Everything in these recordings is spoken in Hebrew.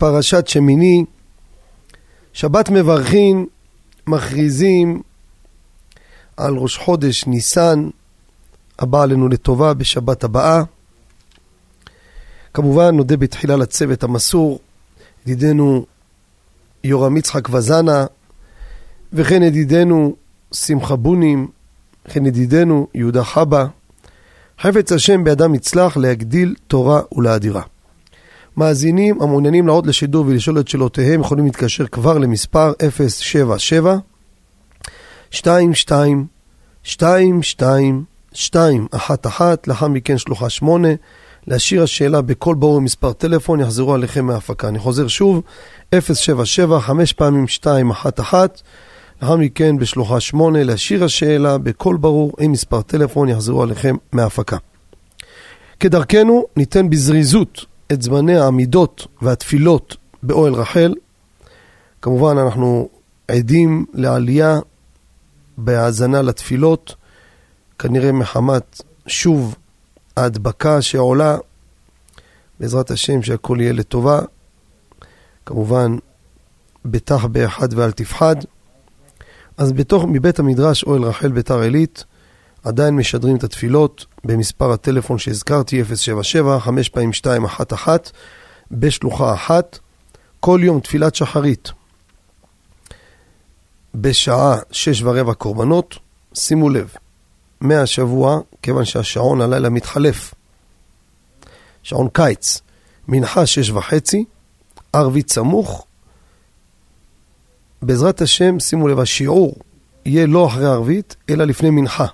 פרשת שמיני, שבת מברכים, מכריזים על ראש חודש ניסן, הבא עלינו לטובה בשבת הבאה. כמובן נודה בתחילה לצוות המסור, ידידנו יורם יצחק וזנה, וכן ידידנו שמחה בונים, וכן ידידנו יהודה חבא, חפץ השם בידם יצלח להגדיל תורה ולאדירה. מאזינים המעוניינים לעוד לשידור ולשאול את שאלותיהם יכולים להתקשר כבר למספר 077 22 22 211 לאחר מכן שלוחה 8 להשאיר השאלה בקול ברור מספר טלפון, יחזרו עליכם מההפקה. אני חוזר שוב, 077 5 פעמים 211 לאחר מכן בשלוחה 8 להשאיר השאלה בקול ברור עם מספר טלפון, יחזרו עליכם מההפקה. כדרכנו, ניתן בזריזות את זמני העמידות והתפילות באוהל רחל. כמובן, אנחנו עדים לעלייה בהאזנה לתפילות, כנראה מחמת שוב ההדבקה שעולה, בעזרת השם שהכל יהיה לטובה. כמובן, בטח באחד ואל תפחד. אז בתוך, מבית המדרש אוהל רחל ביתר עילית עדיין משדרים את התפילות במספר הטלפון שהזכרתי, 077 5 פעמים 211 בשלוחה אחת, כל יום תפילת שחרית. בשעה שש ורבע קורבנות, שימו לב, מהשבוע, כיוון שהשעון הלילה מתחלף, שעון קיץ, מנחה שש וחצי, ערבית סמוך, בעזרת השם, שימו לב, השיעור יהיה לא אחרי ערבית, אלא לפני מנחה.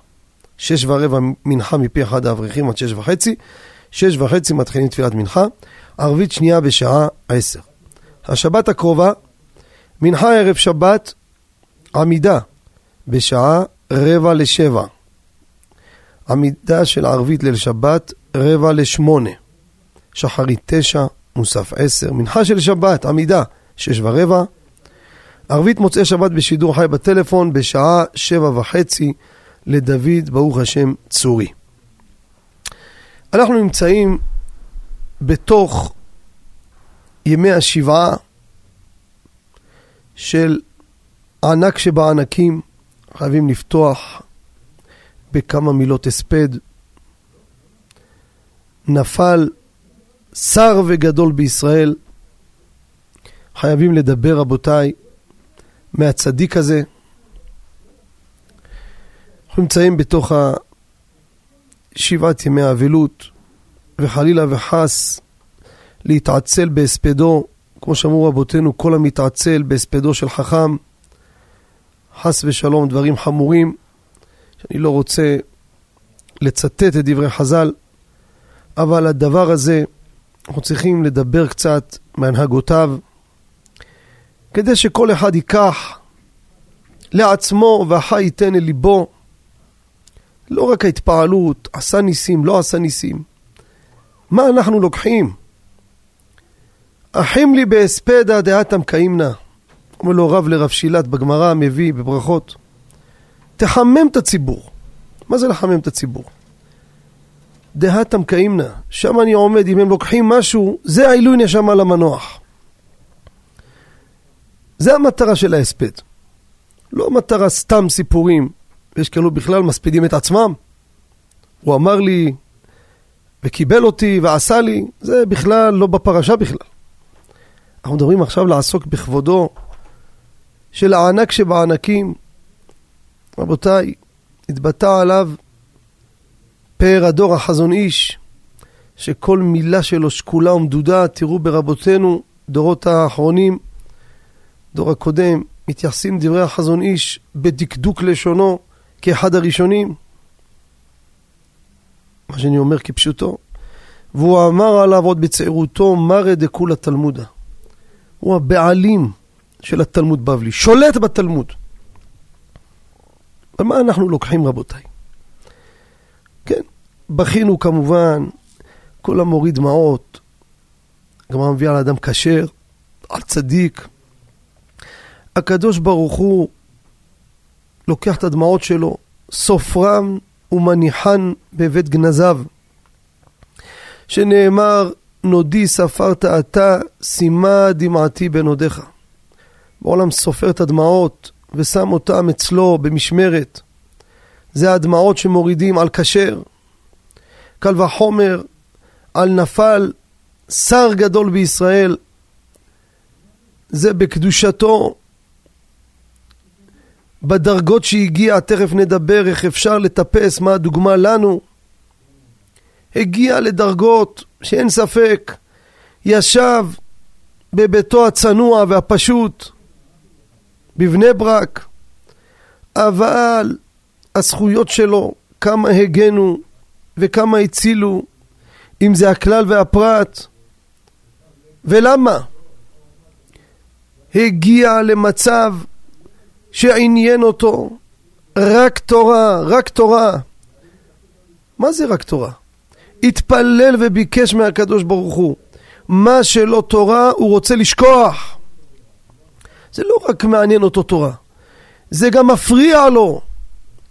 שש ורבע מנחה מפי אחד האברכים עד שש וחצי, שש וחצי מתחילים תפילת מנחה, ערבית שנייה בשעה עשר. השבת הקרובה, מנחה ערב שבת, עמידה בשעה רבע לשבע. עמידה של ערבית ליל שבת, רבע לשמונה. שחרית תשע, מוסף עשר. מנחה של שבת, עמידה, שש ורבע. ערבית מוצאי שבת בשידור חי בטלפון בשעה שבע וחצי לדוד, ברוך השם, צורי. אנחנו נמצאים בתוך ימי השבעה של הענק שבענקים, חייבים לפתוח בכמה מילות הספד. נפל שר וגדול בישראל, חייבים לדבר, רבותיי, מהצדיק הזה. אנחנו נמצאים בתוך שבעת ימי האבלות, וחלילה וחס להתעצל בהספדו, כמו שאמרו רבותינו, כל המתעצל בהספדו של חכם, חס ושלום דברים חמורים, שאני לא רוצה לצטט את דברי חז"ל, אבל הדבר הזה, אנחנו צריכים לדבר קצת מהנהגותיו, כדי שכל אחד ייקח לעצמו והחי ייתן אל ליבו. לא רק ההתפעלות, עשה ניסים, לא עשה ניסים. מה אנחנו לוקחים? אחים לי בהספדה דעתם קאימנה. אומר לו רב לרב שילת בגמרא מביא בברכות. תחמם את הציבור. מה זה לחמם את הציבור? דהתם קאימנה. שם אני עומד, אם הם לוקחים משהו, זה העילוי נשמה למנוח. זה המטרה של ההספד. לא מטרה סתם סיפורים. יש כאלו בכלל מספידים את עצמם. הוא אמר לי וקיבל אותי ועשה לי, זה בכלל לא בפרשה בכלל. אנחנו מדברים עכשיו לעסוק בכבודו של הענק שבענקים. רבותיי, התבטא עליו פאר הדור החזון איש, שכל מילה שלו שקולה ומדודה, תראו ברבותינו, דורות האחרונים, דור הקודם, מתייחסים דברי החזון איש בדקדוק לשונו כאחד הראשונים. מה שאני אומר כפשוטו. והוא אמר עליו עוד בצעירותו, מרא דכולה תלמודה. הוא הבעלים של התלמוד בבלי, שולט בתלמוד. אבל מה אנחנו לוקחים רבותיי? כן, בכינו כמובן, כל המוריד דמעות, הגמרא מביאה על אדם כשר, על צדיק. הקדוש ברוך הוא לוקח את הדמעות שלו, סופרם ומניחן בבית גנזיו. שנאמר, נודי ספרת אתה, שימה דמעתי בנודיך. בעולם סופר את הדמעות ושם אותם אצלו במשמרת. זה הדמעות שמורידים על כשר. קל וחומר על נפל שר גדול בישראל. זה בקדושתו, בדרגות שהגיע, תכף נדבר איך אפשר לטפס, מה הדוגמה לנו. הגיע לדרגות שאין ספק, ישב בביתו הצנוע והפשוט בבני ברק, אבל הזכויות שלו, כמה הגנו וכמה הצילו, אם זה הכלל והפרט. ולמה? הגיע למצב שעניין אותו רק תורה, רק תורה. מה זה רק תורה? התפלל וביקש מהקדוש ברוך הוא. מה שלא תורה הוא רוצה לשכוח. זה לא רק מעניין אותו תורה, זה גם מפריע לו.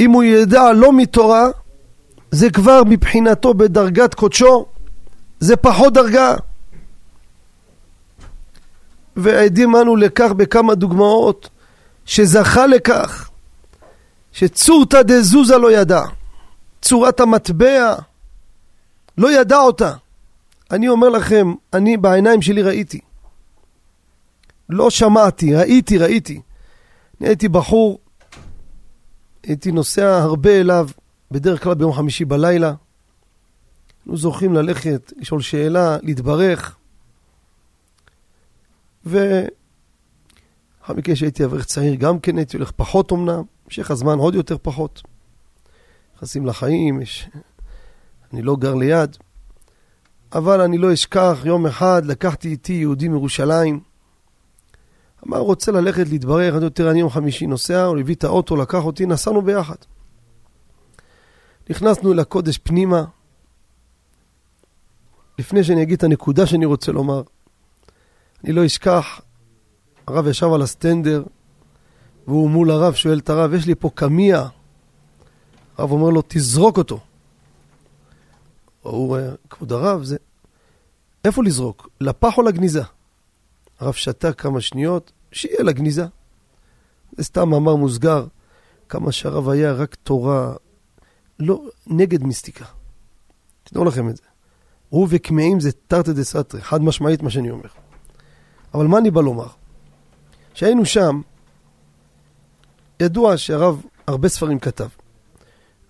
אם הוא ידע לא מתורה, זה כבר מבחינתו בדרגת קודשו, זה פחות דרגה. ועדים אנו לכך בכמה דוגמאות שזכה לכך שצורתא דזוזה לא ידע, צורת המטבע לא ידע אותה. אני אומר לכם, אני בעיניים שלי ראיתי. לא שמעתי, ראיתי, ראיתי. אני הייתי בחור, הייתי נוסע הרבה אליו, בדרך כלל ביום חמישי בלילה. היינו זוכים ללכת, לשאול שאלה, להתברך. ולאחר מכן שהייתי אברך צעיר גם כן, הייתי הולך פחות אמנם, המשך הזמן עוד יותר פחות. נכנסים לחיים, יש... אני לא גר ליד, אבל אני לא אשכח, יום אחד לקחתי איתי יהודי מירושלים, אמר, רוצה ללכת להתברך, אני יותר אני יום חמישי נוסע, הוא הביא את האוטו, לקח אותי, נסענו ביחד. נכנסנו אל הקודש פנימה. לפני שאני אגיד את הנקודה שאני רוצה לומר, אני לא אשכח, הרב ישב על הסטנדר, והוא מול הרב שואל את הרב, יש לי פה קמיע. הרב אומר לו, תזרוק אותו. הוא, כבוד הרב, זה... איפה לזרוק? לפח או לגניזה? הרב שתה כמה שניות, שיהיה לגניזה. זה סתם מאמר מוסגר, כמה שהרב היה רק תורה, לא, נגד מיסטיקה. תדעו לכם את זה. הוא וכמהים זה תרתי דה סתרי, חד משמעית מה שאני אומר. אבל מה אני בא לומר? כשהיינו שם, ידוע שהרב הרבה ספרים כתב.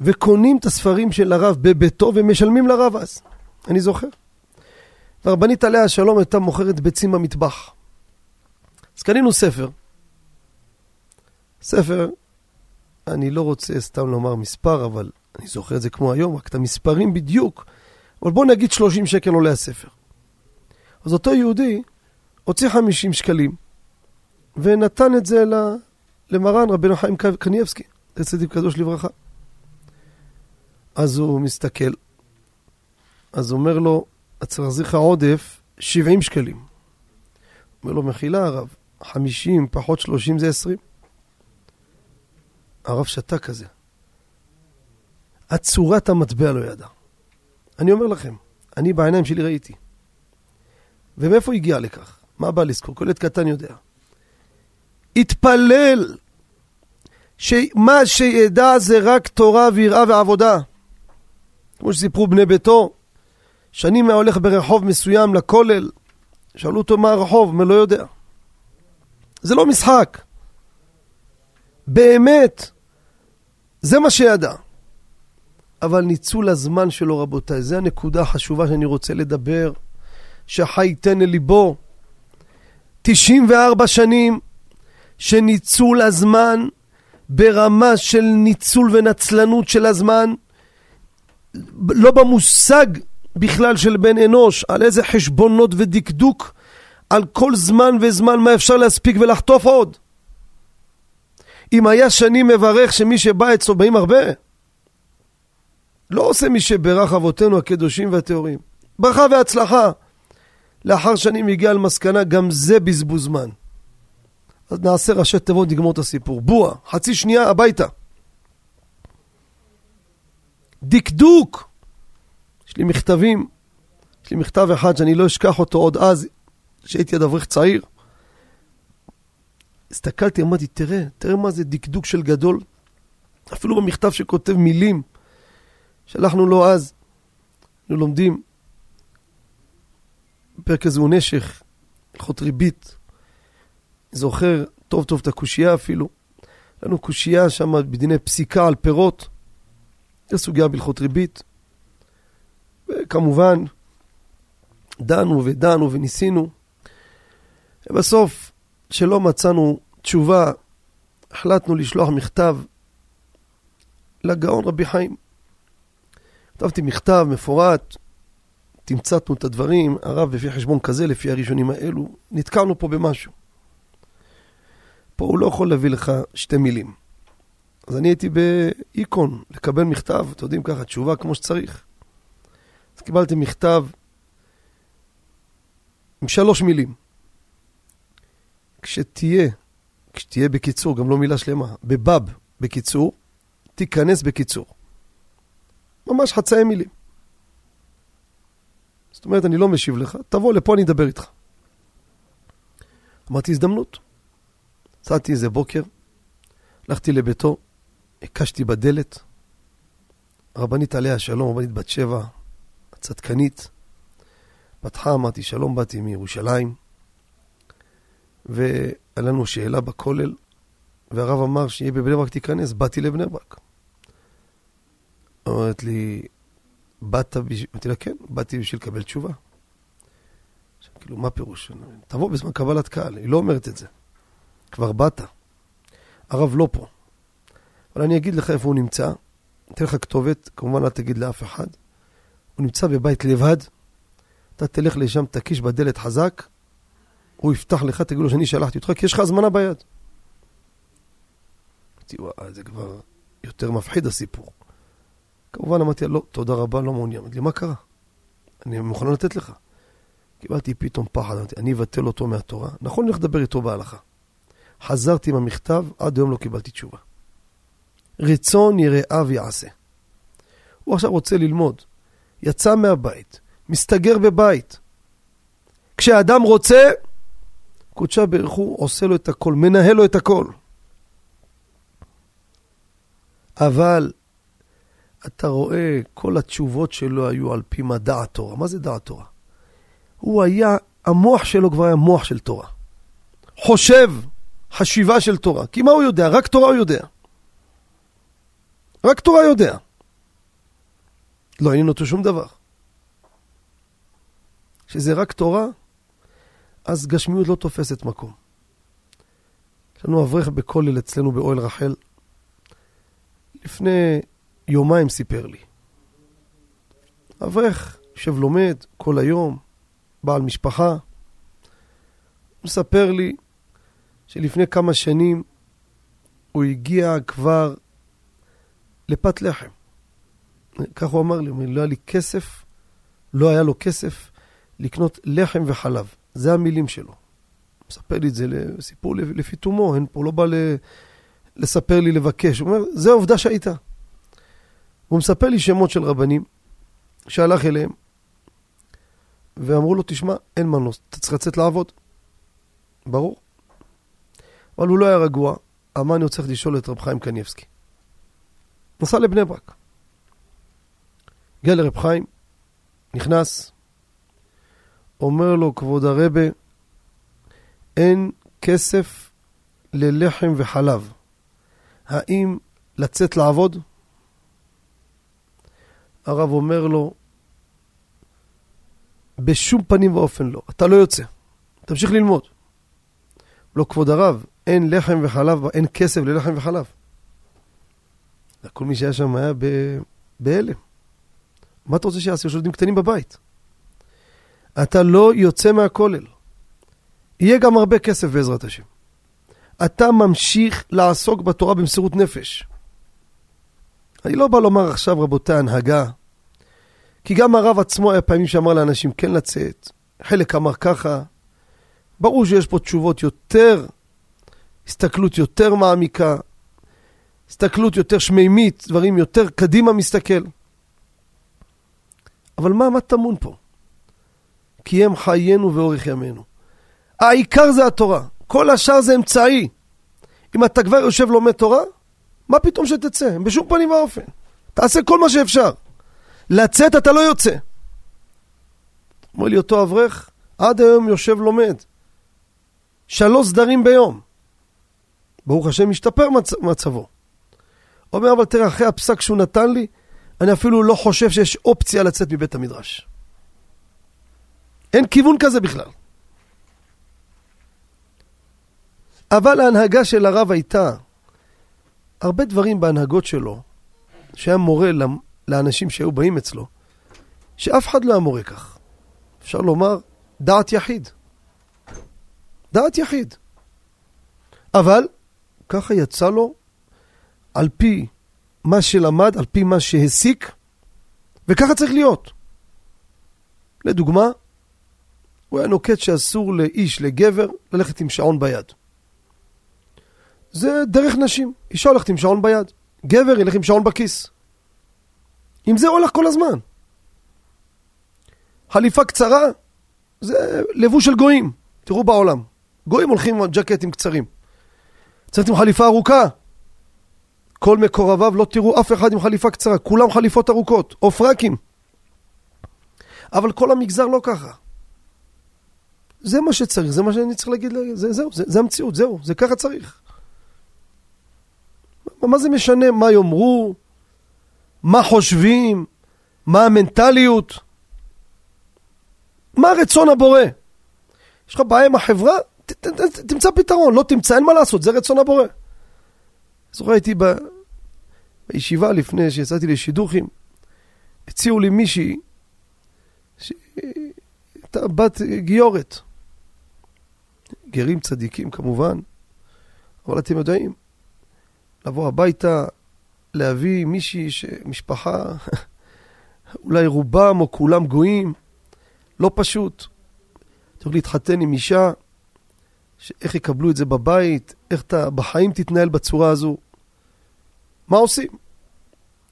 וקונים את הספרים של הרב בביתו ומשלמים לרב אז. אני זוכר. והרבנית עליה השלום הייתה מוכרת ביצים במטבח. אז קנינו ספר. ספר, אני לא רוצה סתם לומר מספר, אבל אני זוכר את זה כמו היום, רק את המספרים בדיוק. אבל בואו נגיד 30 שקל עולה הספר. אז אותו יהודי הוציא 50 שקלים ונתן את זה למרן רבנו חיים קניאבסקי, לצדיק קדוש לברכה. אז הוא מסתכל, אז הוא אומר לו, אתה צריך להחזיר לך עודף 70 שקלים. אומר לו, מחילה הרב, 50 פחות 30 זה 20. הרב שתה כזה. הצורת המטבע לא ידע. אני אומר לכם, אני בעיניים שלי ראיתי. ומאיפה הגיע לכך? מה בא לזכור? כל ילד קטן יודע. התפלל שמה שידע זה רק תורה ויראה ועבודה. כמו שסיפרו בני ביתו, שנים היה הולך ברחוב מסוים לכולל, שאלו אותו מה הרחוב, אומר לא יודע. זה לא משחק. באמת, זה מה שידע. אבל ניצול הזמן שלו, רבותיי, זו הנקודה החשובה שאני רוצה לדבר, שחי ייתן לליבו. 94 שנים שניצול הזמן ברמה של ניצול ונצלנות של הזמן, לא במושג בכלל של בן אנוש, על איזה חשבונות ודקדוק, על כל זמן וזמן מה אפשר להספיק ולחטוף עוד. אם היה שני מברך שמי שבא אצלו באים הרבה, לא עושה מי שברך אבותינו הקדושים והטהורים. ברכה והצלחה. לאחר שנים הגיע למסקנה, גם זה בזבוז זמן. אז נעשה ראשי תיבות, נגמור את הסיפור. בועה, חצי שנייה, הביתה. דקדוק. יש לי מכתבים, יש לי מכתב אחד שאני לא אשכח אותו עוד אז, כשהייתי עד אברך צעיר. הסתכלתי, אמרתי, תראה, תראה מה זה דקדוק של גדול. אפילו במכתב שכותב מילים, שלחנו לו אז, אנחנו לומדים, הפרק הזה הוא נשך, הלכות ריבית. זוכר טוב טוב את הקושייה אפילו. לנו קושייה שם בדיני פסיקה על פירות. זו סוגיה בהלכות ריבית. וכמובן, דנו ודנו וניסינו. ובסוף, כשלא מצאנו תשובה, החלטנו לשלוח מכתב לגאון רבי חיים. כתבתי מכתב מפורט, תמצתנו את הדברים, הרב לפי חשבון כזה, לפי הראשונים האלו, נתקענו פה במשהו. פה הוא לא יכול להביא לך שתי מילים. אז אני הייתי באיקון לקבל מכתב, אתם יודעים ככה, תשובה כמו שצריך. אז קיבלתי מכתב עם שלוש מילים. כשתהיה, כשתהיה בקיצור, גם לא מילה שלמה, בבב בקיצור, תיכנס בקיצור. ממש חצאי מילים. זאת אומרת, אני לא משיב לך, תבוא לפה, אני אדבר איתך. אמרתי, הזדמנות. יצאתי איזה בוקר, הלכתי לביתו, הקשתי בדלת, הרבנית עליה השלום, רבנית בת שבע, הצדקנית, פתחה, אמרתי, שלום, באתי מירושלים, והיה לנו שאלה בכולל, והרב אמר שיהיה בבני ברק תיכנס, באתי לבני ברק. אומרת לי, באת בשביל... אמרתי לה, כן, באתי בשביל לקבל תשובה. עכשיו, כאילו, מה פירוש? תבוא בזמן קבלת קהל, היא לא אומרת את זה. כבר באת. הרב לא פה. אבל אני אגיד לך איפה הוא נמצא, אתן לך כתובת, כמובן אל תגיד לאף אחד. הוא נמצא בבית לבד, אתה תלך לשם, תקיש בדלת חזק, הוא יפתח לך, תגיד לו שאני שלחתי אותך, כי יש לך הזמנה ביד. אמרתי, וואי, זה כבר יותר מפחיד הסיפור. כמובן אמרתי לא, תודה רבה, לא מעוניין. אמרתי מה קרה? אני מוכן לתת לך. קיבלתי פתאום פחד, אמרתי, אני אבטל אותו מהתורה. נכון, אני הולך לדבר איתו בהלכה. חזרתי עם המכתב, עד היום לא קיבלתי תשובה. רצון יראיו יעשה. הוא עכשיו רוצה ללמוד. יצא מהבית, מסתגר בבית. כשאדם רוצה, קודשה ברך הוא עושה לו את הכל, מנהל לו את הכל. אבל אתה רואה, כל התשובות שלו היו על פי מה דעת תורה. מה זה דעת תורה? הוא היה, המוח שלו כבר היה מוח של תורה. חושב, חשיבה של תורה. כי מה הוא יודע? רק תורה הוא יודע. רק תורה יודע. לא עניין אותו שום דבר. כשזה רק תורה, אז גשמיות לא תופסת מקום. יש לנו אברך בכולל אצלנו באוהל רחל. לפני יומיים סיפר לי. אברך, יושב לומד כל היום, בעל משפחה. הוא מספר לי שלפני כמה שנים הוא הגיע כבר לפת לחם. כך הוא אמר לי, הוא אומר, לא היה לי כסף, לא היה לו כסף לקנות לחם וחלב. זה המילים שלו. מספר לי את זה סיפור לפי תומו, אין פה, לא בא לספר לי לבקש. הוא אומר, זה העובדה שהייתה. הוא מספר לי שמות של רבנים שהלך אליהם ואמרו לו, תשמע, אין מנוס, אתה צריך לצאת לעבוד. ברור. אבל הוא לא היה רגוע, אמר, אני רוצה לשאול את רב חיים קניבסקי. נסע לבני ברק. הגיע לרב חיים, נכנס, אומר לו, כבוד הרבה, אין כסף ללחם וחלב. האם לצאת לעבוד? הרב אומר לו, בשום פנים ואופן לא, אתה לא יוצא, תמשיך ללמוד. לא, כבוד הרב, אין לחם וחלב, אין כסף ללחם וחלב. כל מי שהיה שם היה בהלם. מה אתה רוצה שיעשו? יש ילדים קטנים בבית. אתה לא יוצא מהכולל. יהיה גם הרבה כסף בעזרת השם. אתה ממשיך לעסוק בתורה במסירות נפש. אני לא בא לומר עכשיו, רבותיי, הנהגה, כי גם הרב עצמו היה פעמים שאמר לאנשים כן לצאת, חלק אמר ככה. ברור שיש פה תשובות יותר, הסתכלות יותר מעמיקה, הסתכלות יותר שמימית, דברים יותר קדימה מסתכל. אבל מה, מה טמון פה? כי הם חיינו ואורך ימינו. העיקר זה התורה, כל השאר זה אמצעי. אם אתה כבר יושב לומד תורה, מה פתאום שתצא? בשום פנים ואופן. תעשה כל מה שאפשר. לצאת אתה לא יוצא. אומר לי אותו אברך, עד היום יושב לומד. שלוש סדרים ביום. ברוך השם, משתפר מצ... מצבו. אומר, אבל תראה, אחרי הפסק שהוא נתן לי, אני אפילו לא חושב שיש אופציה לצאת מבית המדרש. אין כיוון כזה בכלל. אבל ההנהגה של הרב הייתה, הרבה דברים בהנהגות שלו, שהיה מורה לאנשים שהיו באים אצלו, שאף אחד לא היה מורה כך. אפשר לומר, דעת יחיד. דעת יחיד. אבל ככה יצא לו על פי מה שלמד, על פי מה שהסיק, וככה צריך להיות. לדוגמה, הוא היה נוקט שאסור לאיש, לגבר, ללכת עם שעון ביד. זה דרך נשים. אישה הולכת עם שעון ביד, גבר ילך עם שעון בכיס. עם זה הולך כל הזמן. חליפה קצרה זה לבוש של גויים, תראו בעולם. גויים הולכים עם ג'קטים קצרים. צריך עם חליפה ארוכה. כל מקורביו לא תראו אף אחד עם חליפה קצרה, כולם חליפות ארוכות, או פרקים. אבל כל המגזר לא ככה. זה מה שצריך, זה מה שאני צריך להגיד, זה, זהו, זה, זה המציאות, זהו, זה ככה צריך. מה זה משנה מה יאמרו, מה חושבים, מה המנטליות, מה רצון הבורא. יש לך בעיה עם החברה? תמצא פתרון, לא תמצא, אין מה לעשות, זה רצון הבורא. זוכר הייתי ב... בישיבה לפני שיצאתי לשידוכים, הציעו לי מישהי שהייתה בת גיורת. גרים צדיקים כמובן, אבל אתם יודעים, לבוא הביתה, להביא מישהי שמשפחה, אולי רובם או כולם גויים, לא פשוט. צריך להתחתן עם אישה, איך יקבלו את זה בבית, איך אתה בחיים תתנהל בצורה הזו. מה עושים?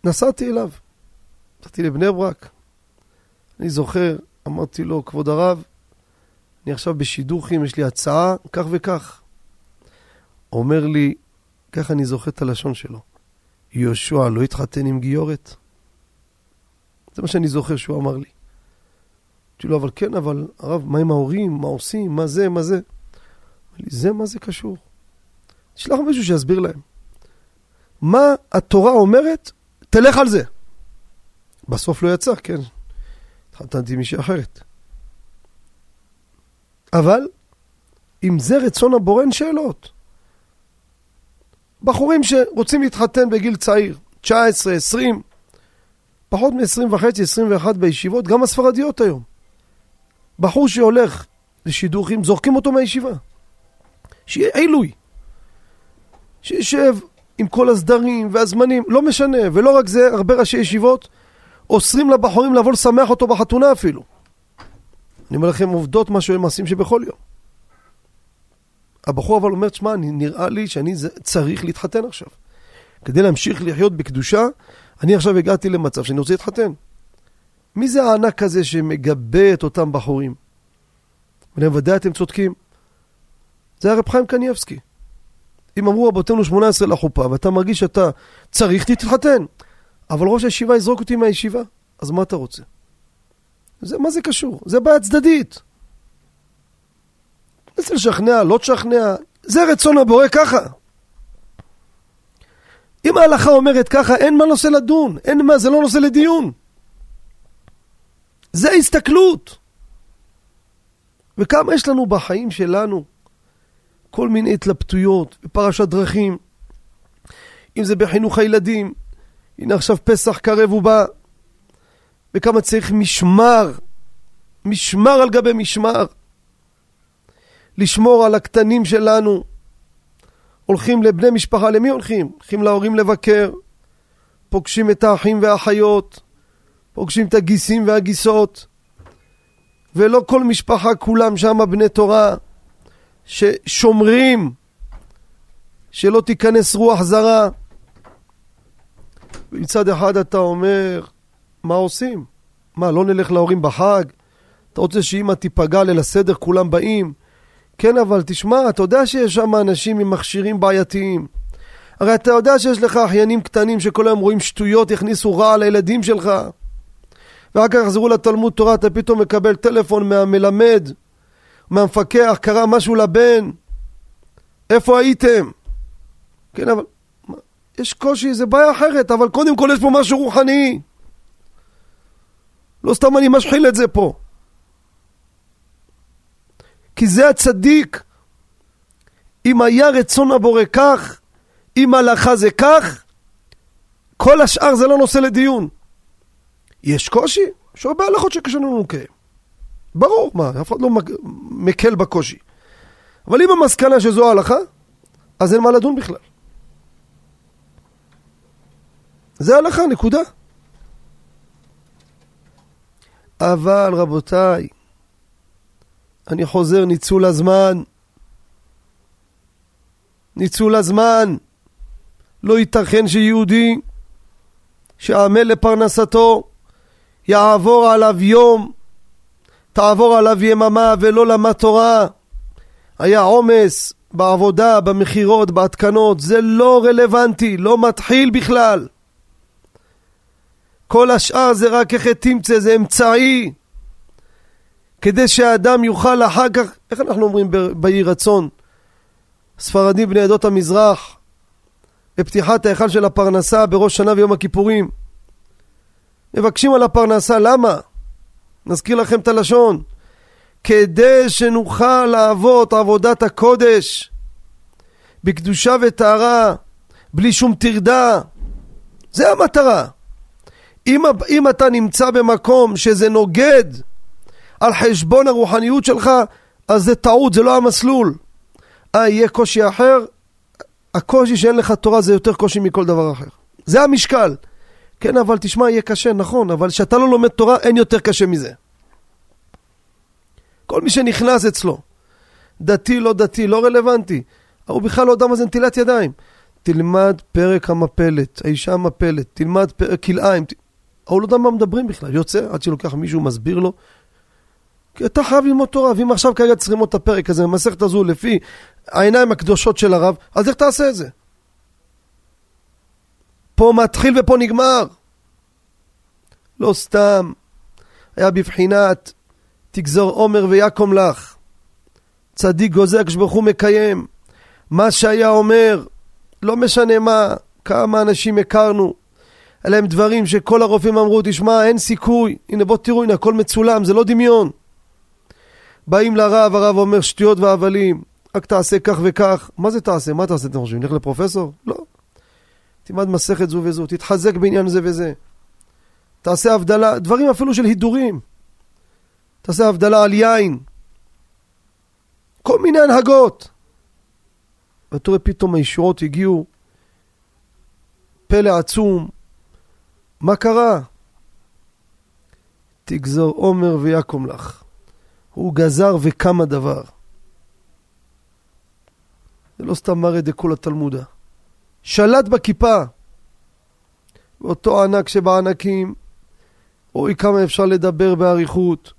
נסעתי אליו, נסעתי לבני ברק. אני זוכר, אמרתי לו, כבוד הרב, אני עכשיו בשידוכים, יש לי הצעה, כך וכך. אומר לי, ככה אני זוכר את הלשון שלו, יהושע לא התחתן עם גיורת? זה מה שאני זוכר שהוא אמר לי. אמרתי לו, אבל כן, אבל הרב, מה עם ההורים? מה עושים? מה זה? מה זה? לי, זה מה זה קשור? תשלח מישהו שיסביר להם. מה התורה אומרת? תלך על זה. בסוף לא יצא, כן. התחתנתי עם מישהי אחרת. אבל אם זה רצון הבורא, אין שאלות. בחורים שרוצים להתחתן בגיל צעיר, 19, 20, פחות מ-20 וחצי, 21 בישיבות, גם הספרדיות היום. בחור שהולך לשידוכים, זורקים אותו מהישיבה. שיהיה עילוי. שישב עם כל הסדרים והזמנים, לא משנה, ולא רק זה, הרבה ראשי ישיבות אוסרים לבחורים לבוא לשמח אותו בחתונה אפילו. אני אומר לכם עובדות, מה שהם מעשים שבכל יום. הבחור אבל אומר, שמע, נראה לי שאני צריך להתחתן עכשיו. כדי להמשיך לחיות בקדושה, אני עכשיו הגעתי למצב שאני רוצה להתחתן. מי זה הענק הזה שמגבה את אותם בחורים? ודאי אתם צודקים. זה הרב חיים קניאבסקי. אם אמרו רבותינו 18 לחופה, ואתה מרגיש שאתה צריך, תתחתן. אבל ראש הישיבה יזרוק אותי מהישיבה, אז מה אתה רוצה? זה, מה זה קשור? זה בעיה צדדית. תנסה לשכנע, לא תשכנע, זה רצון הבורא ככה. אם ההלכה אומרת ככה, אין מה נושא לדון, אין מה, זה לא נושא לדיון. זה הסתכלות. וכמה יש לנו בחיים שלנו כל מיני התלבטויות בפרשת דרכים, אם זה בחינוך הילדים, הנה עכשיו פסח קרב ובא, וכמה צריך משמר, משמר על גבי משמר. לשמור על הקטנים שלנו. הולכים לבני משפחה, למי הולכים? הולכים להורים לבקר, פוגשים את האחים והאחיות, פוגשים את הגיסים והגיסות, ולא כל משפחה כולם שם בני תורה, ששומרים שלא תיכנס רוח זרה. מצד אחד אתה אומר, מה עושים? מה, לא נלך להורים בחג? אתה רוצה שאמא תיפגע ליל הסדר, כולם באים? כן, אבל תשמע, אתה יודע שיש שם אנשים עם מכשירים בעייתיים. הרי אתה יודע שיש לך אחיינים קטנים שכל היום רואים שטויות, יכניסו רע לילדים שלך. ואחר כך יחזרו לתלמוד תורה, אתה פתאום מקבל טלפון מהמלמד, מהמפקח, קרה משהו לבן. איפה הייתם? כן, אבל יש קושי, זה בעיה אחרת, אבל קודם כל יש פה משהו רוחני. לא סתם אני משחיל את זה פה. כי זה הצדיק. אם היה רצון הבורא כך, אם הלכה זה כך, כל השאר זה לא נושא לדיון. יש קושי? יש הרבה הלכות שקשה לנו לקיים. ברור, מה, אף אחד לא מקל בקושי. אבל אם המסקנה שזו ההלכה, אז אין מה לדון בכלל. זה הלכה, נקודה. אבל רבותיי, אני חוזר, ניצול הזמן. ניצול הזמן. לא ייתכן שיהודי שעמל לפרנסתו יעבור עליו יום, תעבור עליו יממה ולא למד תורה. היה עומס בעבודה, במכירות, בהתקנות, זה לא רלוונטי, לא מתחיל בכלל. כל השאר זה רק איך תמצא, זה אמצעי. כדי שהאדם יוכל אחר כך, איך אנחנו אומרים ביהי רצון? ספרדים בני עדות המזרח, בפתיחת ההיכל של הפרנסה בראש שנה ויום הכיפורים. מבקשים על הפרנסה, למה? נזכיר לכם את הלשון. כדי שנוכל לעבוד עבודת הקודש בקדושה וטהרה, בלי שום טרדה. זה המטרה. אם, אם אתה נמצא במקום שזה נוגד על חשבון הרוחניות שלך, אז זה טעות, זה לא המסלול. אה, יהיה קושי אחר? הקושי שאין לך תורה זה יותר קושי מכל דבר אחר. זה המשקל. כן, אבל תשמע, יהיה קשה, נכון, אבל כשאתה לא לומד תורה, אין יותר קשה מזה. כל מי שנכנס אצלו, דתי, לא דתי, לא רלוונטי, הוא בכלל לא יודע מה זה נטילת ידיים. תלמד פרק המפלת, האישה המפלת, תלמד פרק כלאיים. הוא לא יודע מה מדברים בכלל, יוצא עד שלוקח מישהו, מסביר לו. כי אתה חייב ללמוד תורה, ואם עכשיו כרגע צריך ללמוד את הפרק הזה, במסכת הזו, לפי העיניים הקדושות של הרב, אז איך תעשה את זה? פה מתחיל ופה נגמר. לא סתם, היה בבחינת תגזור עומר ויקום לך. צדיק גוזר, כשברוך הוא מקיים. מה שהיה אומר, לא משנה מה, כמה אנשים הכרנו, אלה הם דברים שכל הרופאים אמרו, תשמע, אין סיכוי, הנה בוא תראו, הנה הכל מצולם, זה לא דמיון. באים לרב, הרב אומר שטויות והבלים, רק תעשה כך וכך. מה זה תעשה? מה תעשה, אתם חושבים? נלך לפרופסור? לא. תלמד מסכת זו וזו, תתחזק בעניין זה וזה. תעשה הבדלה, דברים אפילו של הידורים. תעשה הבדלה על יין. כל מיני הנהגות. ואתה רואה פתאום הישועות הגיעו, פלא עצום. מה קרה? תגזור עומר ויקום לך. הוא גזר וקם הדבר. זה לא סתם מראה דקול התלמודה. שלט בכיפה. ואותו ענק שבענקים, אוי כמה אפשר לדבר באריכות.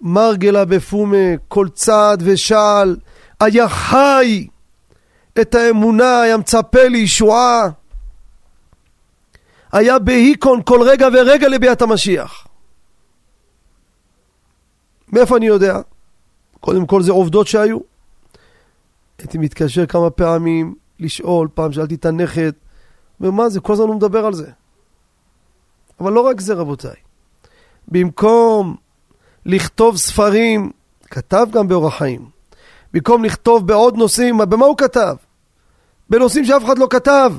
מרגלה בפומה, כל צעד ושעל, היה חי את האמונה, היה מצפה לישועה. היה בהיקון כל רגע ורגע לביאת המשיח. מאיפה אני יודע? קודם כל זה עובדות שהיו. הייתי מתקשר כמה פעמים לשאול, פעם שאלתי את הנכד, ומה זה, כל הזמן הוא מדבר על זה. אבל לא רק זה רבותיי. במקום לכתוב ספרים, כתב גם באורח חיים. במקום לכתוב בעוד נושאים, במה הוא כתב? בנושאים שאף אחד לא כתב.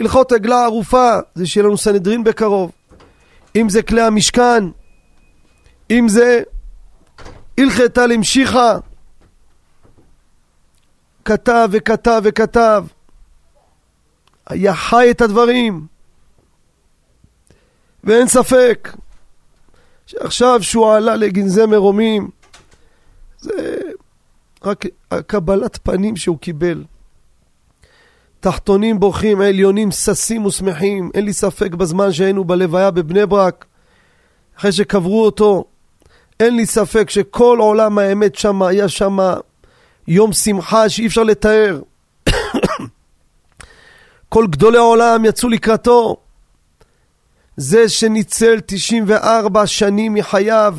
הלכות עגלה ערופה, זה שיהיה לנו סנהדרין בקרוב. אם זה כלי המשכן, אם זה הלכתה למשיחה, כתב וכתב וכתב, היה חי את הדברים, ואין ספק שעכשיו שהוא עלה לגנזי מרומים, זה רק הקבלת פנים שהוא קיבל. תחתונים בוכים, עליונים ששים ושמחים. אין לי ספק בזמן שהיינו בלוויה בבני ברק, אחרי שקברו אותו, אין לי ספק שכל עולם האמת שם היה שם יום שמחה שאי אפשר לתאר. כל גדולי העולם יצאו לקראתו. זה שניצל 94 שנים מחייו,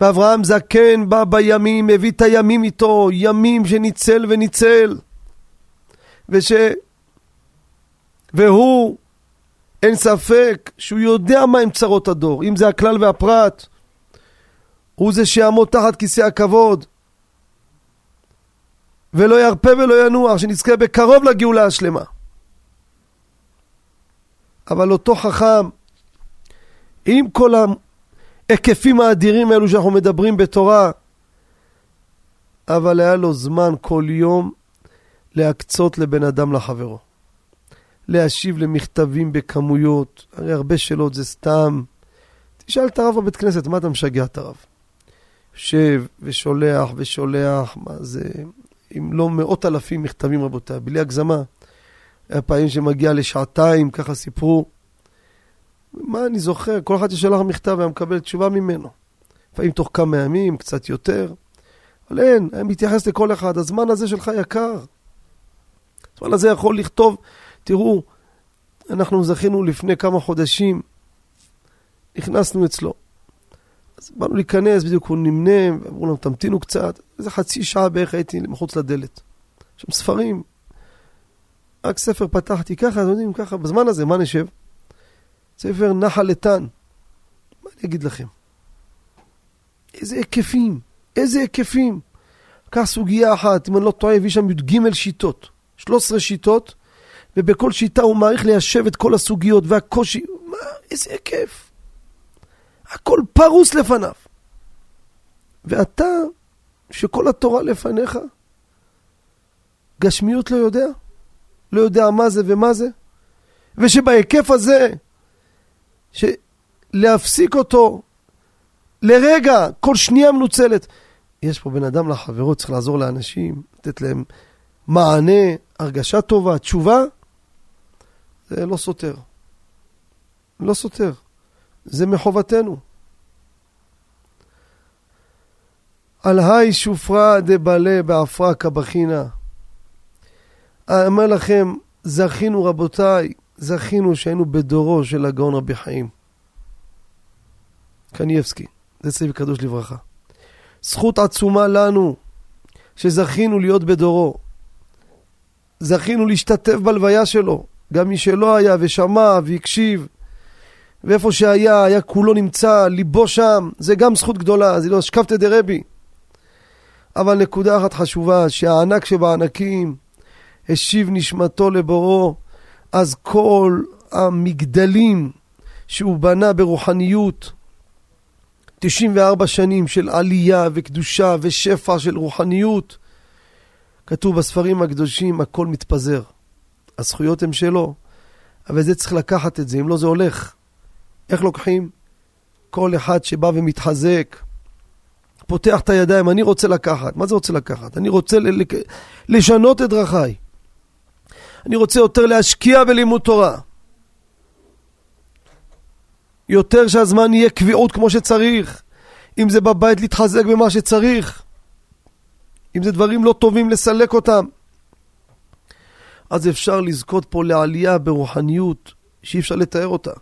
ואברהם זקן בא בימים, הביא את הימים איתו, ימים שניצל וניצל. וש... והוא, אין ספק שהוא יודע מה הם צרות הדור, אם זה הכלל והפרט. הוא זה שיעמוד תחת כיסא הכבוד. ולא ירפה ולא ינוח, שנזכה בקרוב לגאולה השלמה. אבל אותו חכם, עם כל ההיקפים האדירים האלו שאנחנו מדברים בתורה, אבל היה לו זמן כל יום להקצות לבן אדם לחברו. להשיב למכתבים בכמויות, הרי הרבה שאלות זה סתם. תשאל את הרב בבית כנסת, מה אתה משגע את הרב? יושב ושולח ושולח, מה זה, אם לא מאות אלפים מכתבים רבותיי, בלי הגזמה. היה פעמים שמגיע לשעתיים, ככה סיפרו. מה אני זוכר, כל אחד ששלח מכתב היה מקבל תשובה ממנו. לפעמים תוך כמה ימים, קצת יותר. אבל אין, היה מתייחס לכל אחד, הזמן הזה שלך יקר. הזמן הזה יכול לכתוב, תראו, אנחנו זכינו לפני כמה חודשים, נכנסנו אצלו. אז באנו להיכנס, בדיוק הוא נמנם, ואמרו לנו, תמתינו קצת. איזה חצי שעה בערך הייתי מחוץ לדלת. שם ספרים. רק ספר פתחתי ככה, אתם יודעים, ככה, בזמן הזה, מה נשב? ספר נחל איתן. מה אני אגיד לכם? איזה היקפים, איזה היקפים. קח סוגיה אחת, אם אני לא טועה, הביא שם י"ג שיטות. 13 שיטות, ובכל שיטה הוא מעריך ליישב את כל הסוגיות והקושי. מה, איזה היקף. הכל פרוס לפניו. ואתה, שכל התורה לפניך, גשמיות לא יודע? לא יודע מה זה ומה זה? ושבהיקף הזה, שלהפסיק אותו לרגע, כל שנייה מנוצלת. יש פה בן אדם לחברו, צריך לעזור לאנשים, לתת להם מענה, הרגשה טובה, תשובה, זה לא סותר. לא סותר. זה מחובתנו. על היי שופרא דבלה בעפרא כבחינה. אני אומר לכם, זכינו רבותיי, זכינו שהיינו בדורו של הגאון רבי חיים. קנייבסקי, זה צדיק קדוש לברכה. זכות עצומה לנו שזכינו להיות בדורו. זכינו להשתתף בלוויה שלו. גם מי שלא היה ושמע והקשיב, ואיפה שהיה, היה כולו נמצא, ליבו שם, זה גם זכות גדולה, זה לא שקפתא דרבי. אבל נקודה אחת חשובה, שהענק שבענקים השיב נשמתו לבורו, אז כל המגדלים שהוא בנה ברוחניות, 94 שנים של עלייה וקדושה ושפע של רוחניות, כתוב בספרים הקדושים, הכל מתפזר. הזכויות הן שלו, אבל זה צריך לקחת את זה, אם לא זה הולך. איך לוקחים? כל אחד שבא ומתחזק, פותח את הידיים, אני רוצה לקחת. מה זה רוצה לקחת? אני רוצה לשנות את דרכיי. אני רוצה יותר להשקיע בלימוד תורה. יותר שהזמן יהיה קביעות כמו שצריך. אם זה בבית להתחזק במה שצריך. אם זה דברים לא טובים לסלק אותם. אז אפשר לזכות פה לעלייה ברוחניות שאי אפשר לתאר אותה.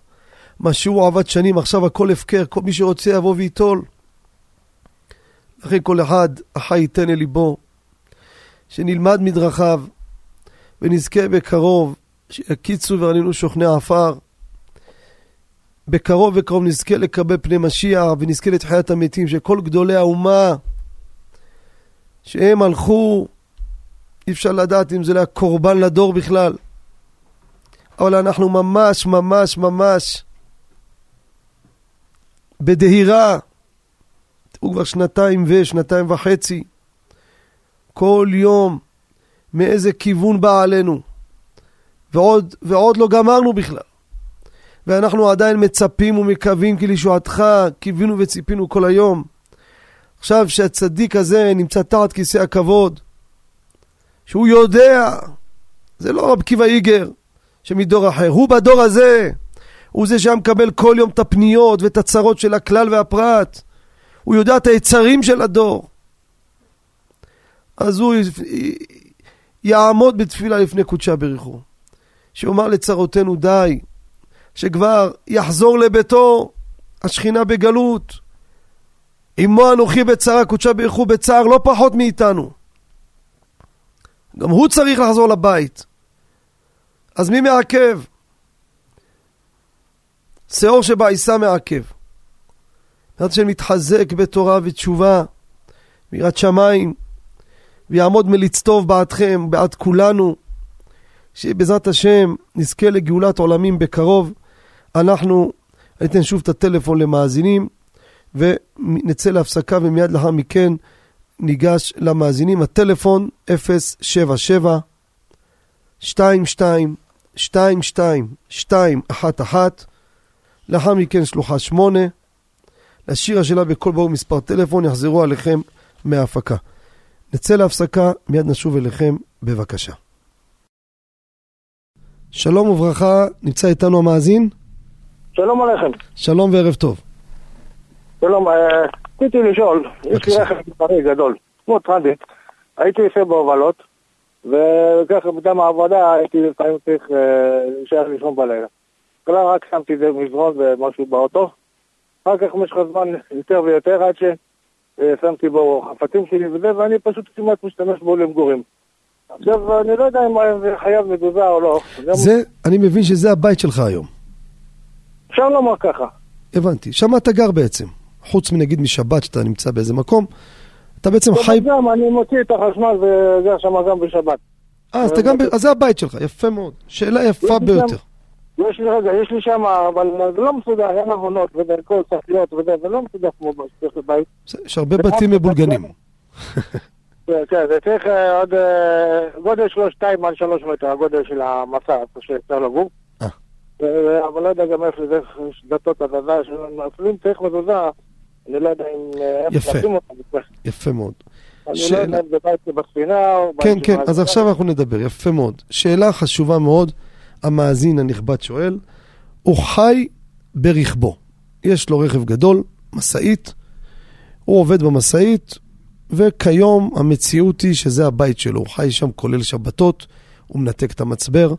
מה שהוא עבד שנים, עכשיו הכל הפקר, כל מי שרוצה יבוא וייטול. לכן כל אחד, החי ייתן אל ליבו, שנלמד מדרכיו, ונזכה בקרוב, שיקיצו וירנינו שוכני עפר. בקרוב וקרוב נזכה לקבל פני משיח, ונזכה לתחיית המתים, שכל גדולי האומה, שהם הלכו, אי אפשר לדעת אם זה היה קורבן לדור בכלל. אבל אנחנו ממש, ממש, ממש בדהירה. הוא כבר שנתיים ושנתיים וחצי. כל יום מאיזה כיוון בא עלינו. ועוד, ועוד לא גמרנו בכלל. ואנחנו עדיין מצפים ומקווים כי לישועתך קיווינו וציפינו כל היום. עכשיו שהצדיק הזה נמצא תחת כיסא הכבוד, שהוא יודע, זה לא רב קיבא איגר שמדור אחר, הוא בדור הזה, הוא זה שהיה מקבל כל יום את הפניות ואת הצרות של הכלל והפרט, הוא יודע את היצרים של הדור. אז הוא יעמוד בתפילה לפני קודשה בריחו, שיאמר לצרותינו די, שכבר יחזור לביתו השכינה בגלות. עמו אנוכי בצרה, קודשה ברכו בצער לא פחות מאיתנו. גם הוא צריך לחזור לבית. אז מי מעכב? שאור שבעיסה מעכב. עד שמתחזק בתורה ותשובה, ביראת שמיים, ויעמוד מליץ טוב בעדכם, בעד כולנו, שבעזרת השם נזכה לגאולת עולמים בקרוב. אנחנו, אני אתן שוב את הטלפון למאזינים, ונצא להפסקה ומיד לאחר מכן ניגש למאזינים. הטלפון 077 22 22 211 לאחר מכן שלוחה 8 לשיר השאלה בכל ברור מספר טלפון יחזרו עליכם מההפקה. נצא להפסקה, מיד נשוב אליכם, בבקשה. שלום וברכה, נמצא איתנו המאזין? שלום עליכם. שלום וערב טוב. שלום, אה, רציתי לשאול, יש לי רכב מספרי גדול, כמו טרנזיט, הייתי עושה בהובלות, וככה בדם העבודה הייתי לפעמים צריך אה, להישאר לישון בלילה. כלל רק שמתי את זה במזרון ומשהו באוטו, אחר כך במשך הזמן יותר ויותר עד ששמתי בו חפצים שלי וזה, ואני פשוט כמעט משתמש בו למגורים. עכשיו, אני לא יודע אם זה חייב מזוזה או לא. זה, אני מבין שזה הבית שלך היום. אפשר לומר ככה. הבנתי. שם אתה גר בעצם. חוץ מנגיד משבת שאתה נמצא באיזה מקום, אתה בעצם חי... גם, אני מוציא את החשמל וגר שם גם בשבת. אה, אז אתה גם... אז זה הבית שלך, יפה מאוד. שאלה יפה ביותר. יש לי, רגע, יש לי שם, אבל זה לא מסודר, אין עוונות ודרכות, שפיות וזה, זה לא מסודר כמו בית. יש הרבה בתים מבולגנים. כן, כן, זה צריך אה, עוד אה, גודל שלו שתיים עד שלוש מטר, הגודל של המסע שאפשר לגור. אה. אבל לא יודע גם איפה זה, יש דלתות הזזה, אפילו אם צריך מזוזה, אני לא יודע אם... יפה, יפה מאוד. אני לא יודע אם זה בית בספינה או... כן, כן, אז עכשיו אנחנו נדבר, יפה מאוד. שאלה חשובה מאוד, המאזין הנכבד שואל, הוא חי ברכבו. יש לו רכב גדול, משאית, הוא עובד במשאית, וכיום המציאות היא שזה הבית שלו, הוא חי שם כולל שבתות, הוא מנתק את המצבר.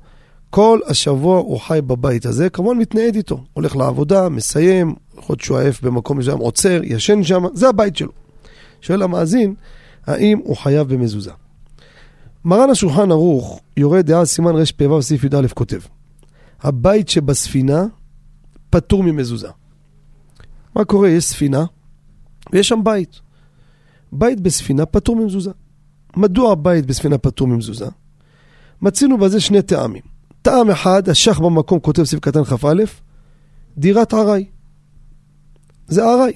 כל השבוע הוא חי בבית הזה, כמובן מתנייד איתו, הולך לעבודה, מסיים, יכול להיות שהוא עייף במקום מסוים, עוצר, ישן שם, זה הבית שלו. שואל המאזין, האם הוא חייב במזוזה? מרן השולחן ערוך, יורה דעה סימן רפ"ו סעיף י"א כותב, הבית שבספינה פטור ממזוזה. מה קורה? יש ספינה ויש שם בית. בית בספינה פטור ממזוזה. מדוע הבית בספינה פטור ממזוזה? מצינו בזה שני טעמים. טעם אחד, השח במקום כותב סעיף קטן כ"א, דירת ארעי. זה ארעי,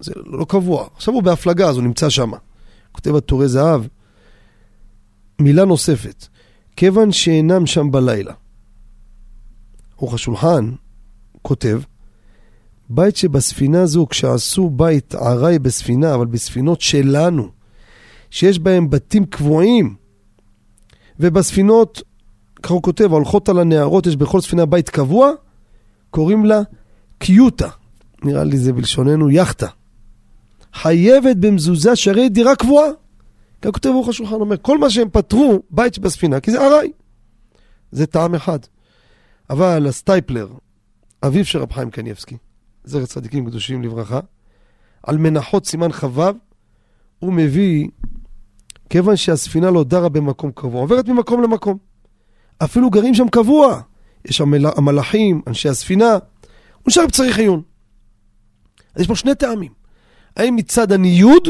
זה לא קבוע. עכשיו הוא בהפלגה, אז הוא נמצא שם. כותב הטורי זהב, מילה נוספת, כיוון שאינם שם בלילה. ערוך השולחן כותב, בית שבספינה זו, כשעשו בית ארעי בספינה, אבל בספינות שלנו, שיש בהם בתים קבועים, ובספינות, ככה הוא כותב, הולכות על הנהרות, יש בכל ספינה בית קבוע, קוראים לה קיוטה. נראה לי זה בלשוננו יאכטה. חייבת במזוזה שהרי דירה קבועה. כך כותב ברוך השולחן, אומר, כל מה שהם פתרו, בית בספינה, כי זה ארעי. זה טעם אחד. אבל הסטייפלר, אביו של רב חיים קניבסקי, זכר צדיקים קדושים לברכה, על מנחות סימן כ"ו, הוא מביא, כיוון שהספינה לא דרה במקום קבוע, עוברת ממקום למקום. אפילו גרים שם קבוע. יש שם המלאכים, אנשי הספינה, הוא נשאר בצריך עיון. אז יש פה שני טעמים. האם מצד הניוד,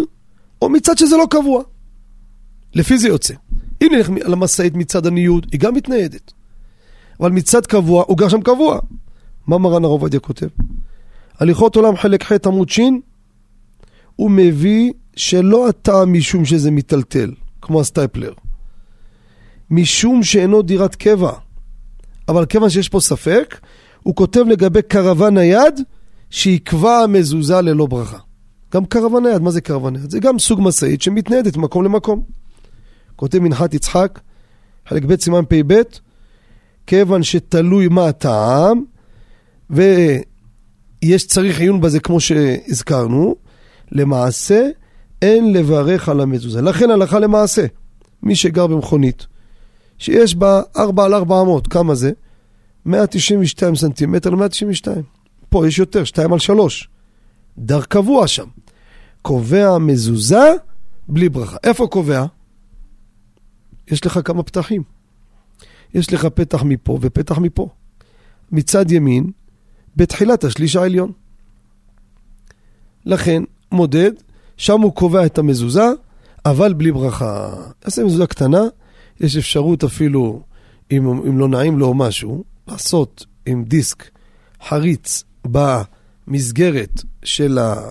או מצד שזה לא קבוע. לפי זה יוצא. אם נלך על המשאית מצד הניוד, היא גם מתניידת. אבל מצד קבוע, הוא גר שם קבוע. מה מרן הרב עובדיה כותב? הליכות עולם חלק ח' עמוד ש', הוא מביא שלא הטעם משום שזה מיטלטל, כמו הסטייפלר, משום שאינו דירת קבע. אבל כיוון שיש פה ספק, הוא כותב לגבי קרוון נייד, שיקבע המזוזה ללא ברכה. גם קרוון נייד, מה זה קרוון נייד? זה גם סוג משאית שמתניידת ממקום למקום. כותב מנחת יצחק, חלק ב' סימן פ"ב, כיוון שתלוי מה הטעם, ויש צריך עיון בזה כמו שהזכרנו, למעשה אין לברך על המזוזה. לכן הלכה למעשה, מי שגר במכונית, שיש בה 4 על 400, כמה זה? 192 סנטימטר ל-192. פה יש יותר, 2 על 3. דר קבוע שם. קובע מזוזה בלי ברכה. איפה קובע? יש לך כמה פתחים. יש לך פתח מפה ופתח מפה. מצד ימין, בתחילת השליש העליון. לכן, מודד, שם הוא קובע את המזוזה, אבל בלי ברכה. יעשה מזוזה קטנה, יש אפשרות אפילו, אם, אם לא נעים לו משהו, לעשות עם דיסק חריץ במסגרת של, ה,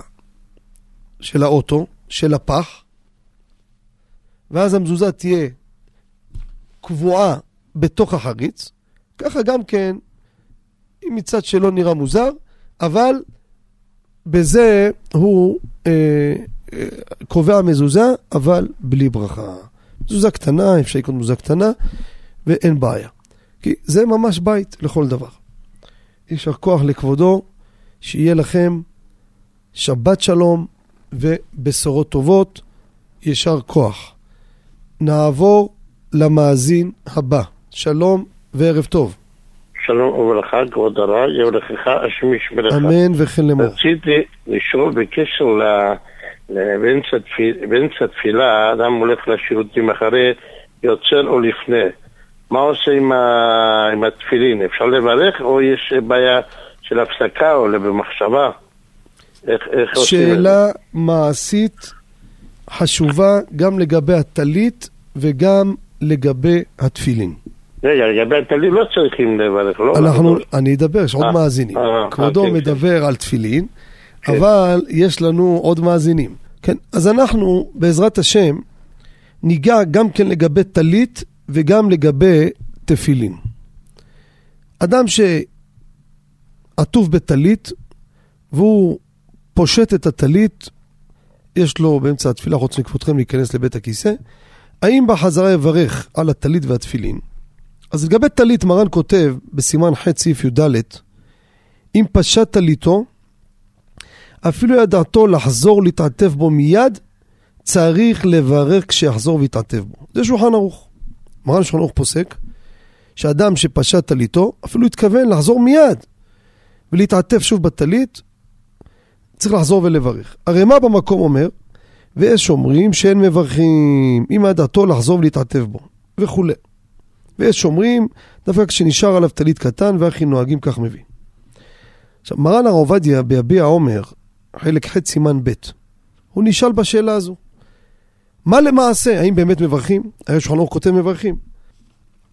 של האוטו, של הפח, ואז המזוזה תהיה קבועה בתוך החריץ. ככה גם כן, אם מצד שלא נראה מוזר, אבל בזה הוא אה, אה, קובע מזוזה, אבל בלי ברכה. מזוזה קטנה, אפשר לקנות מזוזה קטנה, ואין בעיה. כי זה ממש בית לכל דבר. יישר כוח לכבודו, שיהיה לכם שבת שלום ובשורות טובות, יישר כוח. נעבור למאזין הבא. שלום וערב טוב. שלום וברכה, כבוד הרב, יברכך השם ישמרך. אמן וכן לאמור. רציתי לשאול בקשר ל... באמצע תפיל, באמצע תפילה, אדם הולך לשירותים אחרי, יוצר או לפני. מה עושה עם, ה... עם התפילין? אפשר לברך או יש בעיה של הפסקה או במחשבה? איך, איך? שאלה מעשית חשובה גם לגבי הטלית וגם לגבי התפילין. רגע, לגבי התלמיד לא צריכים לברך, לא? אנחנו, אני אדבר, יש עוד אה, מאזינים. אה, כבודו אה, כן, מדבר על תפילין, כן. אבל יש לנו עוד מאזינים. כן, אז אנחנו, בעזרת השם, ניגע גם כן לגבי טלית וגם לגבי תפילין. אדם שעטוף בטלית והוא פושט את הטלית, יש לו באמצע התפילה, רוצים לכבודכם להיכנס לבית הכיסא, האם בחזרה יברך על הטלית והתפילין? אז לגבי טלית, מרן כותב בסימן ח' סעיף י"ד, אם פשט טליתו, אפילו ידעתו לחזור להתעטף בו מיד, צריך לברך כשיחזור ויתעטף בו. זה שולחן ערוך. מרן שולחן ערוך פוסק, שאדם שפשט טליתו, אפילו התכוון לחזור מיד ולהתעטף שוב בטלית, צריך לחזור ולברך. הרי מה במקום אומר? ויש אומרים שאין מברכים, אם ידעתו לחזור ולהתעטף בו, וכולי. ויש אומרים, דווקא כשנשאר עליו טלית קטן, ואחי נוהגים כך מביא. עכשיו, מרן הר עובדיה ביביע עומר, חלק ח' סימן ב', הוא נשאל בשאלה הזו. מה למעשה, האם באמת מברכים? הרי שולחן ערוך כותב מברכים.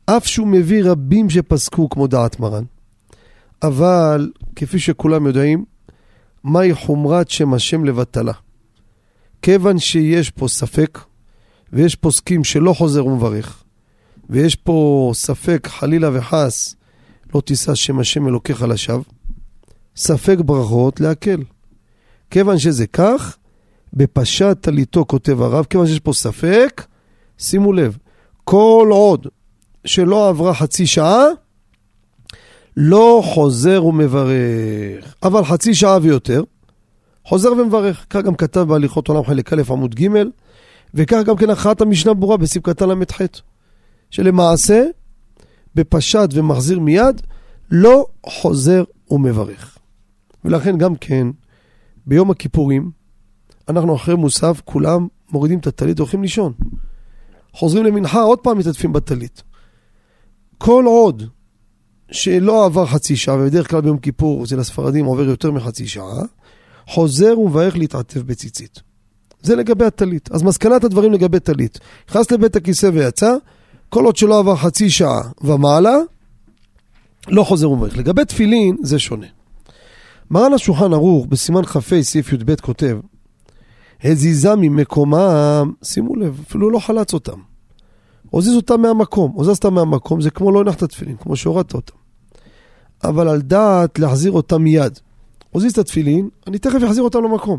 אף שהוא מביא רבים שפסקו כמו דעת מרן, אבל כפי שכולם יודעים, מהי חומרת שם השם לבטלה. כיוון שיש פה ספק, ויש פוסקים שלא חוזר ומברך, ויש פה ספק, חלילה וחס, לא תישא שם השם אלוקיך לשווא, ספק ברכות להקל. כיוון שזה כך, בפשט טליתו כותב הרב, כיוון שיש פה ספק, שימו לב, כל עוד שלא עברה חצי שעה, לא חוזר ומברך. אבל חצי שעה ויותר, חוזר ומברך. כך גם כתב בהליכות עולם חלק א' עמוד ג', וכך גם כן הכרעת המשנה ברורה קטן ל"ח. שלמעשה, בפשט ומחזיר מיד, לא חוזר ומברך. ולכן גם כן, ביום הכיפורים, אנחנו אחרי מוסף, כולם מורידים את הטלית והולכים לישון. חוזרים למנחה, עוד פעם מתעטפים בטלית. כל עוד שלא עבר חצי שעה, ובדרך כלל ביום כיפור אצל הספרדים עובר יותר מחצי שעה, חוזר ומברך להתעטף בציצית. זה לגבי הטלית. אז מסקנת הדברים לגבי טלית. נכנס לבית הכיסא ויצא, כל עוד שלא עבר חצי שעה ומעלה, לא חוזר ומברך. לגבי תפילין, זה שונה. מרן השולחן ערוך בסימן כ"ה סעיף י"ב כותב, הזיזה ממקומם, שימו לב, אפילו לא חלץ אותם. הוזיז אותם מהמקום, הוזזת מהמקום, זה כמו לא הנחת תפילין, כמו שהורדת אותם. אבל על דעת להחזיר אותם מיד. הוזיז את התפילין, אני תכף אחזיר אותם למקום.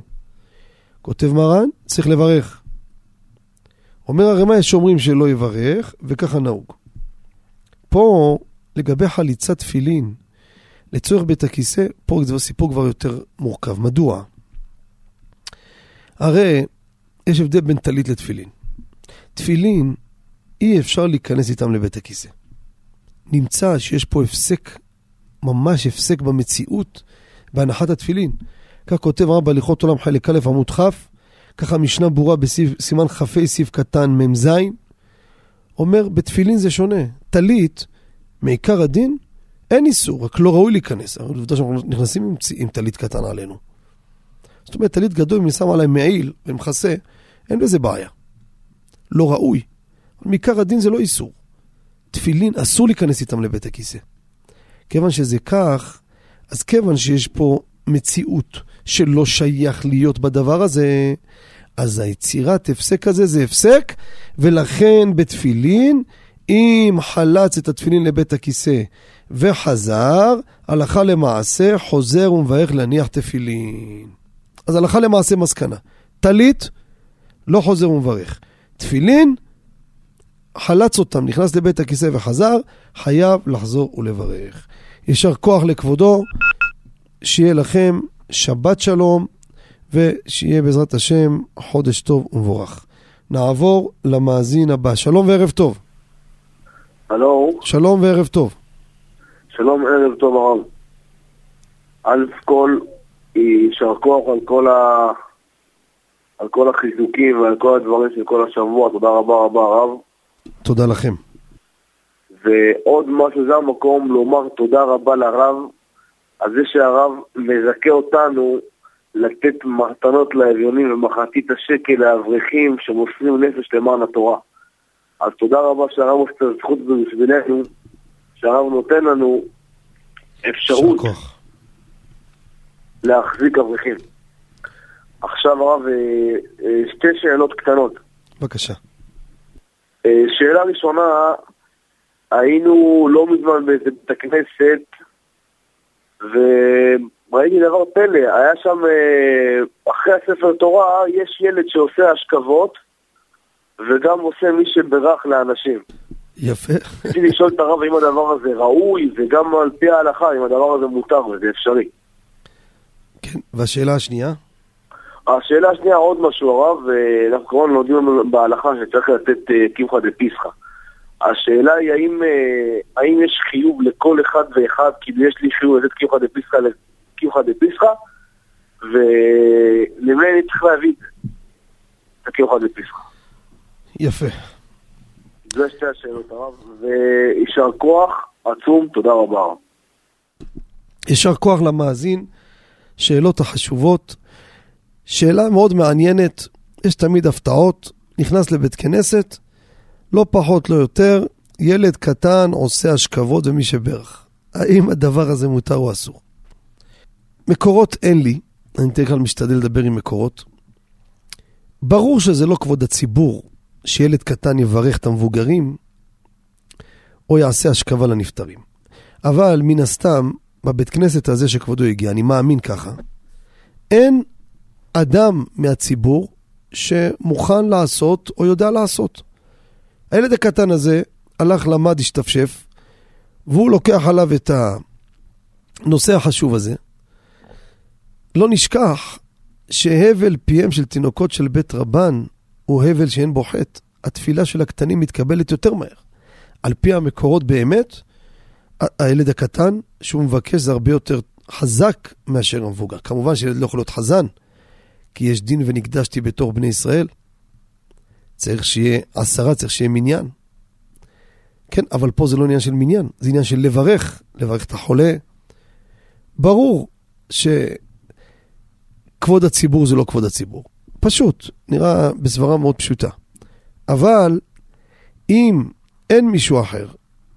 כותב מרן, צריך לברך. אומר הרמ"א, יש שאומרים שלא יברך, וככה נהוג. פה, לגבי חליצת תפילין, לצורך בית הכיסא, פה זה סיפור כבר יותר מורכב. מדוע? הרי יש הבדל בין טלית לתפילין. תפילין, אי אפשר להיכנס איתם לבית הכיסא. נמצא שיש פה הפסק, ממש הפסק במציאות, בהנחת התפילין. כך כותב רב בהליכות עולם חלק א' עמוד כ', ככה משנה ברורה בסימן כ"ה סעיף קטן מ"ז, אומר בתפילין זה שונה. טלית, מעיקר הדין, אין איסור, רק לא ראוי להיכנס. אבל עובדה שאנחנו נכנסים עם, עם טלית קטן עלינו. זאת אומרת, טלית גדול, אם אני שם עליי מעיל ומכסה, אין בזה בעיה. לא ראוי. מעיקר הדין זה לא איסור. תפילין, אסור להיכנס איתם לבית הכיסא. כיוון שזה כך, אז כיוון שיש פה מציאות שלא שייך להיות בדבר הזה, אז היצירת הפסק הזה זה הפסק, ולכן בתפילין, אם חלץ את התפילין לבית הכיסא וחזר, הלכה למעשה חוזר ומברך להניח תפילין. אז הלכה למעשה מסקנה. טלית, לא חוזר ומברך. תפילין, חלץ אותם, נכנס לבית הכיסא וחזר, חייב לחזור ולברך. יישר כוח לכבודו, שיהיה לכם שבת שלום, ושיהיה בעזרת השם חודש טוב ומבורך. נעבור למאזין הבא. שלום וערב טוב. הלו. שלום וערב טוב. שלום, ערב טוב הרב. אלף כל, יישר כוח על כל, ה... על כל החיזוקים ועל כל הדברים של כל השבוע, תודה רבה רבה הרב. תודה לכם. ועוד משהו, זה המקום לומר תודה רבה לרב על זה שהרב מזכה אותנו לתת מתנות לאביונים ומחצית השקל לאברכים שמוסרים נפש למען התורה. אז תודה רבה שהרב עושה את הזכות הזו בשבילנו, שהרב נותן לנו אפשרות להחזיק אברכים. עכשיו הרב, אה, אה, שתי שאלות קטנות. בבקשה. אה, שאלה ראשונה, היינו לא מזמן באיזה בית הכנסת, וראיתי דבר פלא, היה שם, אחרי הספר תורה, יש ילד שעושה השכבות, וגם עושה מי שברך לאנשים. יפה. רציתי לשאול את הרב אם הדבר הזה ראוי, וגם על פי ההלכה, אם הדבר הזה מותר וזה אפשרי. כן, והשאלה השנייה? השאלה השנייה, עוד משהו הרב, אנחנו כמובן לומדים בהלכה שצריך לתת אה, קמחא דפיסחא. השאלה היא האם, אה, האם יש חיוב לכל אחד ואחד, כאילו יש לי חיוב לתת קמחא דפיסחא לקמחא דפיסחא, ולמי אני צריך להביא את הקמחא דפיסחא. יפה. זה שתי השאלות הרב, ויישר כוח עצום, תודה רבה. יישר כוח למאזין, שאלות החשובות. שאלה מאוד מעניינת, יש תמיד הפתעות, נכנס לבית כנסת, לא פחות, לא יותר, ילד קטן עושה השכבות ומי שברך. האם הדבר הזה מותר או אסור? מקורות אין לי, אני בדרך כלל משתדל לדבר עם מקורות. ברור שזה לא כבוד הציבור שילד קטן יברך את המבוגרים, או יעשה השכבה לנפטרים. אבל מן הסתם, בבית כנסת הזה שכבודו הגיע, אני מאמין ככה, אין אדם מהציבור שמוכן לעשות או יודע לעשות. הילד הקטן הזה הלך, למד, השתפשף, והוא לוקח עליו את הנושא החשוב הזה. לא נשכח שהבל פיהם של תינוקות של בית רבן הוא הבל שאין בו חטא. התפילה של הקטנים מתקבלת יותר מהר. על פי המקורות באמת, הילד הקטן שהוא מבקש זה הרבה יותר חזק מאשר המבוגר. כמובן שילד לא יכול להיות חזן, כי יש דין ונקדשתי בתור בני ישראל. צריך שיהיה עשרה, צריך שיהיה מניין. כן, אבל פה זה לא עניין של מניין, זה עניין של לברך, לברך את החולה. ברור שכבוד הציבור זה לא כבוד הציבור. פשוט, נראה בסברה מאוד פשוטה. אבל אם אין מישהו אחר,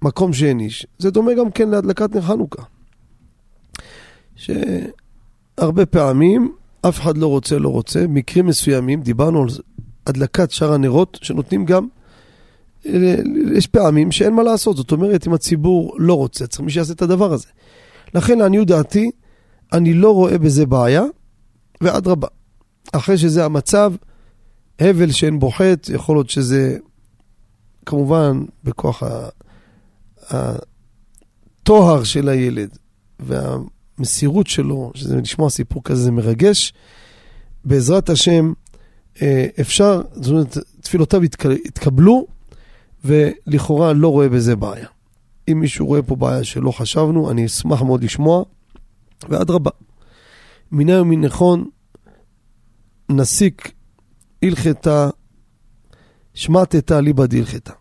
מקום שאין איש, זה דומה גם כן להדלקת נר חנוכה. הרבה פעמים, אף אחד לא רוצה, לא רוצה. מקרים מסוימים, דיברנו על הדלקת שאר הנרות, שנותנים גם... אה, יש פעמים שאין מה לעשות, זאת אומרת, אם הציבור לא רוצה, צריך מי שיעשה את הדבר הזה. לכן, לעניות דעתי, אני לא רואה בזה בעיה, ואדרבה. אחרי שזה המצב, הבל שאין בו חטא, יכול להיות שזה כמובן בכוח הטוהר של הילד והמסירות שלו, שזה לשמוע סיפור כזה זה מרגש. בעזרת השם, אפשר, זאת אומרת, תפילותיו התקבלו, ולכאורה לא רואה בזה בעיה. אם מישהו רואה פה בעיה שלא חשבנו, אני אשמח מאוד לשמוע, ואדרבה. מיני ומן נכון, נסיק הלכתה, שמטתה ליבא דהלכתה.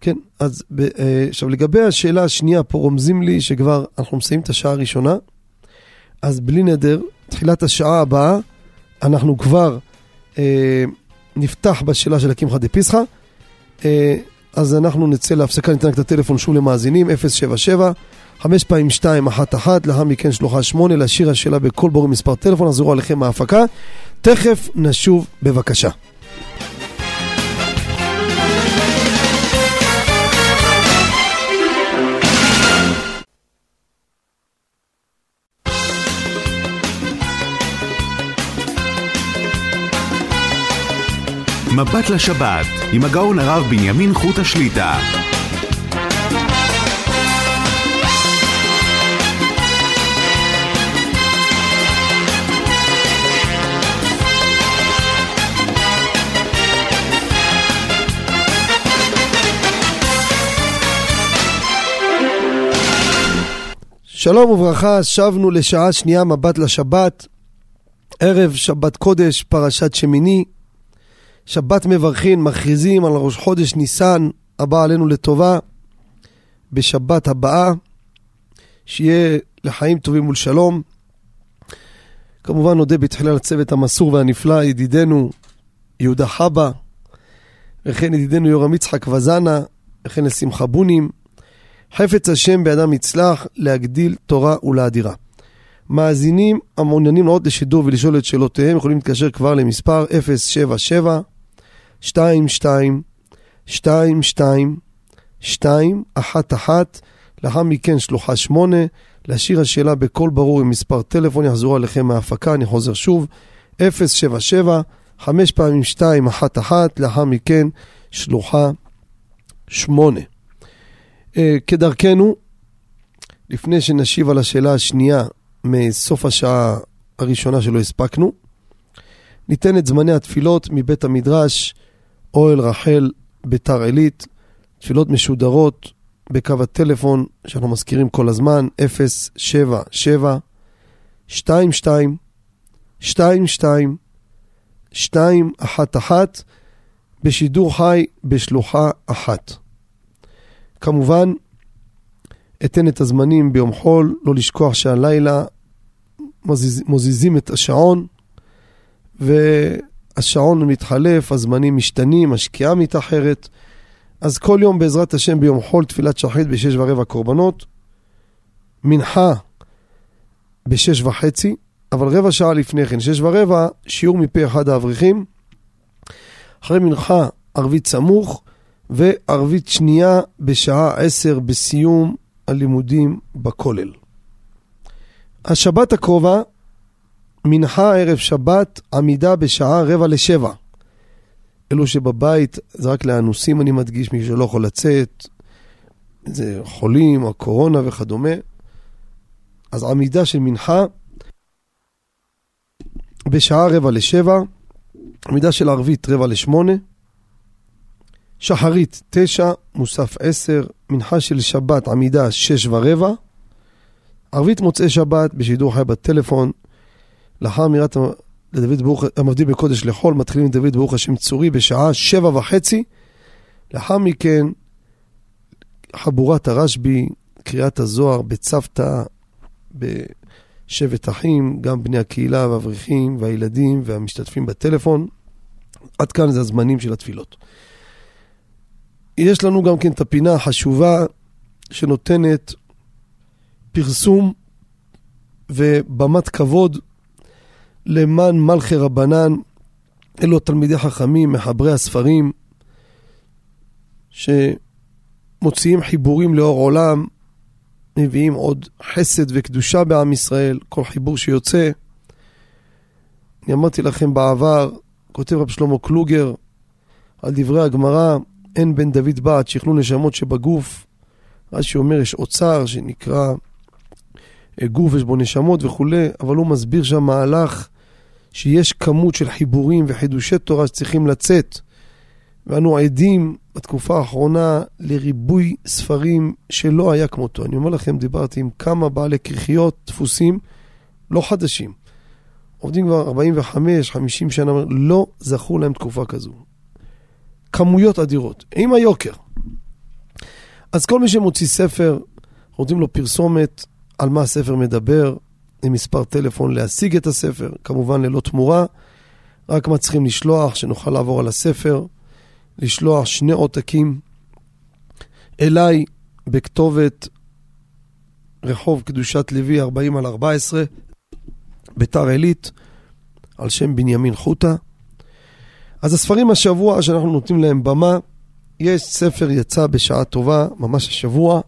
כן, אז אה, עכשיו לגבי השאלה השנייה, פה רומזים לי שכבר אנחנו מסיימים את השעה הראשונה, אז בלי נדר, תחילת השעה הבאה, אנחנו כבר אה, נפתח בשאלה של הקמחא דפסחא. אה, אז אנחנו נצא להפסקה, ניתן את הטלפון שוב למאזינים, 077 חמש פעמים שתיים, אחת אחת, לאחר מכן שלוחה שמונה, להשאיר השאלה בכל ברור מספר טלפון, נחזרו עליכם מההפקה. תכף נשוב בבקשה. מבט לשבת, עם הגאון הרב בנימין חוט השליטה. שלום וברכה, שבנו לשעה שנייה מבט לשבת, ערב שבת קודש, פרשת שמיני, שבת מברכין, מכריזים על ראש חודש ניסן הבא עלינו לטובה, בשבת הבאה, שיהיה לחיים טובים ולשלום. כמובן נודה בתחילה לצוות המסור והנפלא, ידידנו יהודה חבא, וכן ידידנו יורם יצחק וזנה, וכן לשמחה בונים. חפץ השם באדם יצלח להגדיל תורה ולאדירה. מאזינים המעוניינים לעוד לשידור ולשאול את שאלותיהם יכולים להתקשר כבר למספר 077 22 22 211 לאחר מכן שלוחה 8 להשאיר השאלה בקול ברור עם מספר טלפון יחזרו עליכם מההפקה, אני חוזר שוב. 077 5 פעמים 211 לאחר מכן שלוחה 8 Uh, כדרכנו, לפני שנשיב על השאלה השנייה מסוף השעה הראשונה שלא הספקנו, ניתן את זמני התפילות מבית המדרש, אוהל רחל, ביתר עילית, תפילות משודרות בקו הטלפון שאנחנו מזכירים כל הזמן, 077 22 22 211 בשידור חי בשלוחה אחת. כמובן, אתן את הזמנים ביום חול, לא לשכוח שהלילה מזיז, מוזיזים את השעון, והשעון מתחלף, הזמנים משתנים, השקיעה מתאחרת. אז כל יום בעזרת השם ביום חול תפילת שחרית בשש ורבע קורבנות, מנחה בשש וחצי, אבל רבע שעה לפני כן, שש ורבע, שיעור מפי אחד האברכים. אחרי מנחה ערבית סמוך, וערבית שנייה בשעה עשר בסיום הלימודים בכולל. השבת הקרובה, מנחה ערב שבת, עמידה בשעה רבע לשבע. אלו שבבית, זה רק לאנוסים אני מדגיש, מי שלא יכול לצאת, זה חולים, הקורונה וכדומה. אז עמידה של מנחה בשעה רבע לשבע, עמידה של ערבית רבע לשמונה. שחרית תשע, מוסף עשר, מנחה של שבת עמידה שש ורבע, ערבית מוצאי שבת בשידור חי בטלפון, לאחר אמירת לדוד ברוך, המבדיל בקודש לחול, מתחילים דוד ברוך השם צורי בשעה שבע וחצי, לאחר מכן חבורת הרשב"י, קריאת הזוהר בצוותא, בשבט אחים, גם בני הקהילה והאברכים והילדים והמשתתפים בטלפון. עד כאן זה הזמנים של התפילות. יש לנו גם כן את הפינה החשובה שנותנת פרסום ובמת כבוד למען מלכי רבנן, אלו תלמידי חכמים, מחברי הספרים, שמוציאים חיבורים לאור עולם, מביאים עוד חסד וקדושה בעם ישראל, כל חיבור שיוצא. אני אמרתי לכם בעבר, כותב רב שלמה קלוגר על דברי הגמרא, אין בן דוד בת שיכלו נשמות שבגוף. רש"י אומר, יש אוצר שנקרא אה, גוף, יש בו נשמות וכולי, אבל הוא מסביר שם מהלך שיש כמות של חיבורים וחידושי תורה שצריכים לצאת. ואנו עדים בתקופה האחרונה לריבוי ספרים שלא היה כמותו. אני אומר לכם, דיברתי עם כמה בעלי כריכיות דפוסים לא חדשים. עובדים כבר 45-50 שנה, לא זכו להם תקופה כזו. כמויות אדירות, עם היוקר. אז כל מי שמוציא ספר, נותנים לו פרסומת על מה הספר מדבר, מספר טלפון להשיג את הספר, כמובן ללא תמורה, רק מה צריכים לשלוח, שנוכל לעבור על הספר, לשלוח שני עותקים אליי בכתובת רחוב קדושת לוי 40 על 14, ביתר עילית, על שם בנימין חוטה. אז הספרים השבוע שאנחנו נותנים להם במה, יש ספר יצא בשעה טובה, ממש השבוע,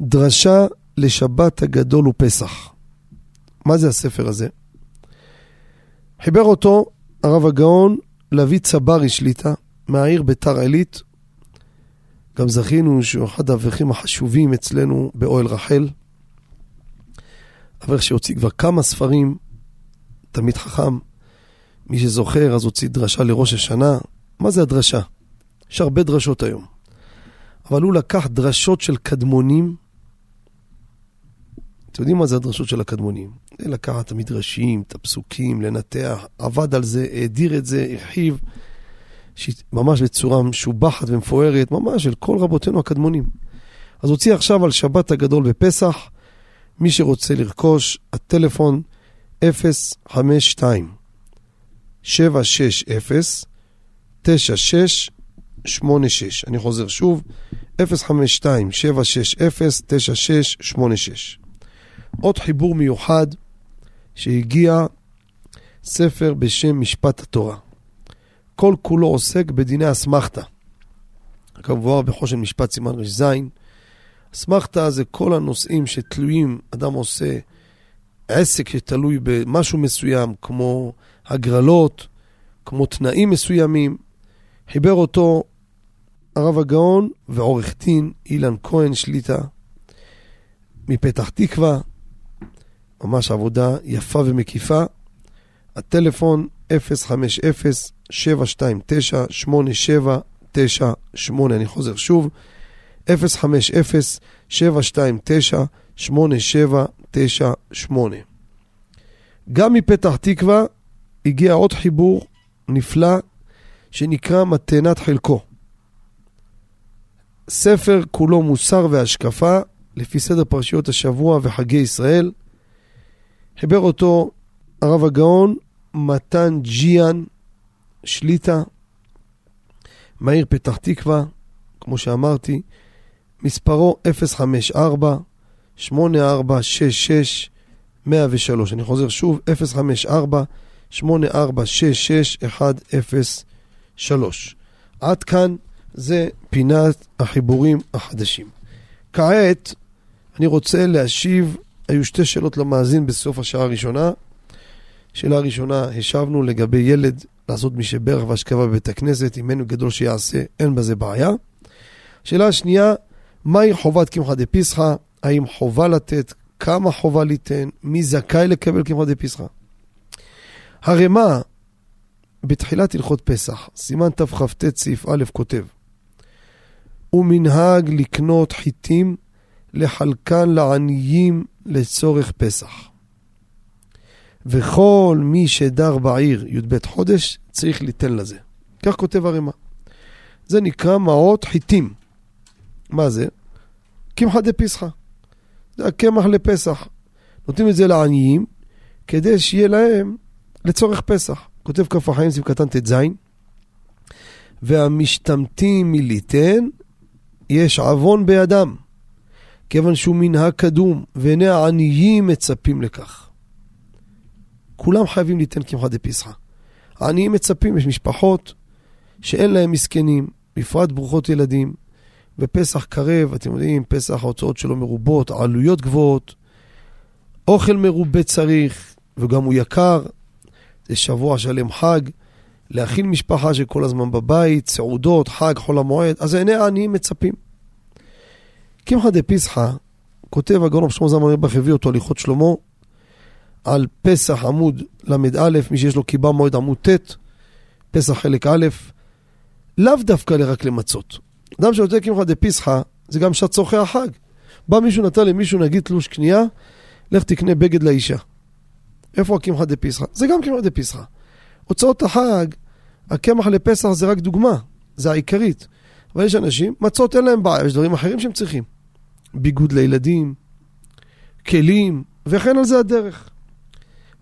דרשה לשבת הגדול ופסח. מה זה הספר הזה? חיבר אותו הרב הגאון לביא צברי שליטה מהעיר ביתר עילית. גם זכינו שהוא אחד האברכים החשובים אצלנו באוהל רחל. אברך שהוציא כבר כמה ספרים, תלמיד חכם. מי שזוכר, אז הוציא דרשה לראש השנה. מה זה הדרשה? יש הרבה דרשות היום. אבל הוא לקח דרשות של קדמונים. אתם יודעים מה זה הדרשות של הקדמונים? זה לקחת את המדרשים, את הפסוקים, לנתח, עבד על זה, האדיר את זה, הרחיב, ממש בצורה משובחת ומפוארת, ממש של כל רבותינו הקדמונים. אז הוציא עכשיו על שבת הגדול בפסח, מי שרוצה לרכוש, הטלפון 052 760 9686. אני חוזר שוב, 052 760 9686. עוד חיבור מיוחד שהגיע ספר בשם משפט התורה. כל כולו עוסק בדיני אסמכתה. כמובן בחושן משפט סימן ר"ז. אסמכתה זה כל הנושאים שתלויים, אדם עושה עסק שתלוי במשהו מסוים, כמו הגרלות, כמו תנאים מסוימים. חיבר אותו הרב הגאון ועורך דין אילן כהן שליטה מפתח תקווה. ממש עבודה יפה ומקיפה. הטלפון 050-729-8798, אני חוזר שוב, 050-729-8798. גם מפתח תקווה הגיע עוד חיבור נפלא שנקרא מתנת חלקו. ספר כולו מוסר והשקפה לפי סדר פרשיות השבוע וחגי ישראל. חיבר אותו הרב הגאון מתן ג'יאן שליטה מהעיר פתח תקווה, כמו שאמרתי, מספרו 054 8466 103. אני חוזר שוב, 054 8466 103. עד כאן זה פינת החיבורים החדשים. כעת אני רוצה להשיב, היו שתי שאלות למאזין בסוף השעה הראשונה. שאלה ראשונה, השבנו לגבי ילד לעשות מי שברך והשכבה בבית הכנסת, אם אין גדול שיעשה, אין בזה בעיה. שאלה שנייה, מהי חובת קמחא דפסחא? האם חובה לתת? כמה חובה ליתן? מי זכאי לקבל קמחא דפסחא? הרמ"א, בתחילת הלכות פסח, סימן תכ"ט סעיף א' כותב, הוא מנהג לקנות חיטים לחלקן לעניים לצורך פסח. וכל מי שדר בעיר י"ב חודש, צריך ליתן לזה. כך כותב הרמ"א. זה נקרא מעות חיטים. מה זה? קמחא דפסחא. זה הקמח לפסח. נותנים את זה לעניים, כדי שיהיה להם לצורך פסח. כותב כף החיים סביב קטן ט"ז, והמשתמטים מליתן, יש עוון בידם, כיוון שהוא מנהג קדום, ועיני העניים מצפים לכך. כולם חייבים ליתן קמחא דפסחא. העניים מצפים, יש משפחות שאין להם מסכנים, בפרט ברוכות ילדים, ופסח קרב, אתם יודעים, פסח ההוצאות שלו מרובות, העלויות גבוהות, אוכל מרובה צריך, וגם הוא יקר, זה שבוע שלם חג, להכיל משפחה שכל הזמן בבית, סעודות, חג, חול המועד, אז עיני העניים מצפים. קמחא דפסחא, כותב הגאון שלמה זלמן אוירבך, הביא אותו הליכות שלמה, על פסח עמוד ל"א, מי שיש לו קיבה מועד עמוד ט', פסח חלק א', לאו דווקא רק למצות. אדם שנותן קמחא דפסחא, זה גם שעת צורכי החג. בא מישהו, נתן למישהו נגיד תלוש קנייה, לך תקנה בגד לאישה. איפה הקמחא דפסחא? זה גם קמחא דפסחא. הוצאות החג, הקמח לפסח זה רק דוגמה, זה העיקרית. אבל יש אנשים, מצות אין להם בעיה, יש דברים אחרים שהם צריכים. ביגוד לילדים, כלים, וכן על זה הדרך.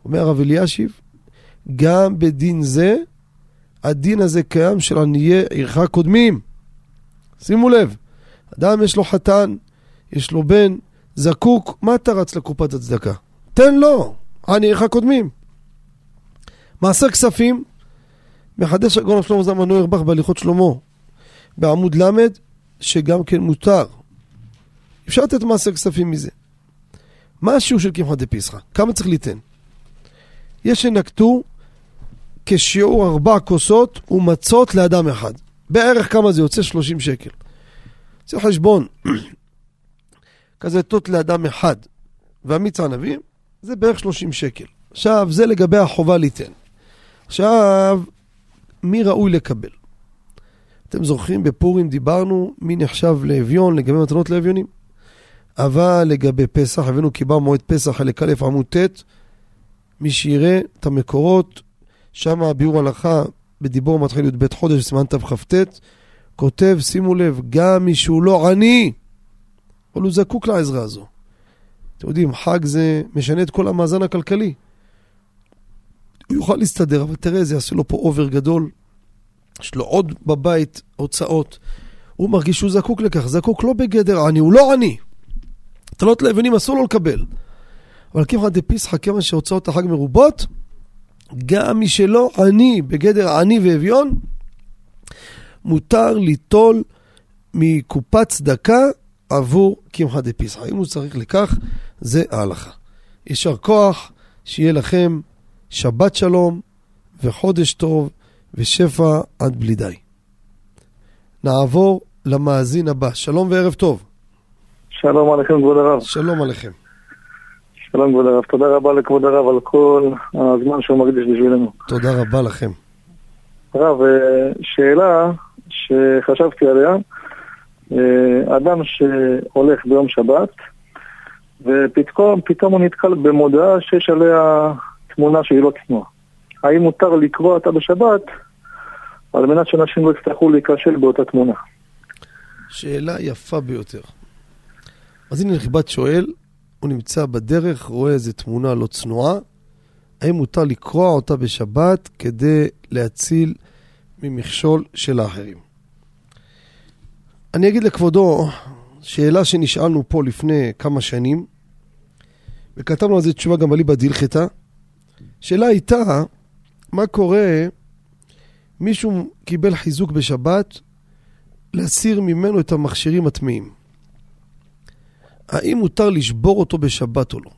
אומר הרב אלישיב, גם בדין זה, הדין הזה קיים של עניי עירך קודמים. שימו לב, אדם יש לו חתן, יש לו בן, זקוק, מה אתה רץ לקופת הצדקה? תן לו, עניי עירך קודמים. מעשר כספים, מחדש הגאון שלמה זלמן נוירבך בהליכות שלמה, בעמוד ל', שגם כן מותר. אפשר לתת מעשר כספים מזה. מה השיעור של קמחא דפסחא? כמה צריך ליתן? יש שנקטו כשיעור ארבע כוסות ומצות לאדם אחד. בערך כמה זה יוצא? 30 שקל. זה חשבון. כזה תות לאדם אחד. והמיץ ענבים, זה בערך 30 שקל. עכשיו, זה לגבי החובה ליתן. עכשיו, מי ראוי לקבל? אתם זוכרים, בפורים דיברנו מי נחשב לאביון לגבי מתנות לאביונים. אבל לגבי פסח, הבאנו קיבה מועד פסח, חלק א' עמוד ט', מי שיראה את המקורות, שם הביאור הלכה בדיבור מתחיל י"ב חודש, סימן תכ"ט, כותב, שימו לב, גם מי שהוא לא עני, אבל הוא זקוק לעזרה הזו. אתם יודעים, חג זה משנה את כל המאזן הכלכלי. הוא יוכל להסתדר, אבל תראה, זה יעשה לו פה אובר גדול. יש לו עוד בבית הוצאות. הוא מרגיש שהוא זקוק לכך, זקוק לא בגדר עני, הוא לא עני. מתנות לאבנים אסור לו לקבל. אבל קמחא דפסחא, כיוון שהוצאות החג מרובות, גם מי שלא עני, בגדר עני ואביון, מותר ליטול מקופת צדקה עבור קמחא דפסחא. אם הוא צריך לכך, זה ההלכה. יישר כוח, שיהיה לכם שבת שלום וחודש טוב ושפע עד בלי די. נעבור למאזין הבא. שלום וערב טוב. שלום עליכם, כבוד הרב. שלום עליכם. שלום, כבוד הרב. תודה רבה לכבוד הרב על כל הזמן שהוא מקדיש בשבילנו. תודה רבה לכם. הרב, אה, שאלה שחשבתי עליה, אה, אדם שהולך ביום שבת, ופתאום פתאום הוא נתקל במודעה שיש עליה תמונה שהיא לא צנועה. האם מותר לקרוא אותה בשבת על מנת שאנשים לא יצטרכו להיכשל באותה תמונה? שאלה יפה ביותר. אז הנה נכבד שואל, הוא נמצא בדרך, רואה איזה תמונה לא צנועה, האם מותר לקרוע אותה בשבת כדי להציל ממכשול של האחרים? אני אגיד לכבודו, שאלה שנשאלנו פה לפני כמה שנים, וכתבנו על זה תשובה גם בליבא דילכתא, שאלה הייתה, מה קורה, מישהו קיבל חיזוק בשבת, להסיר ממנו את המכשירים הטמאים. האם מותר לשבור אותו בשבת או לא?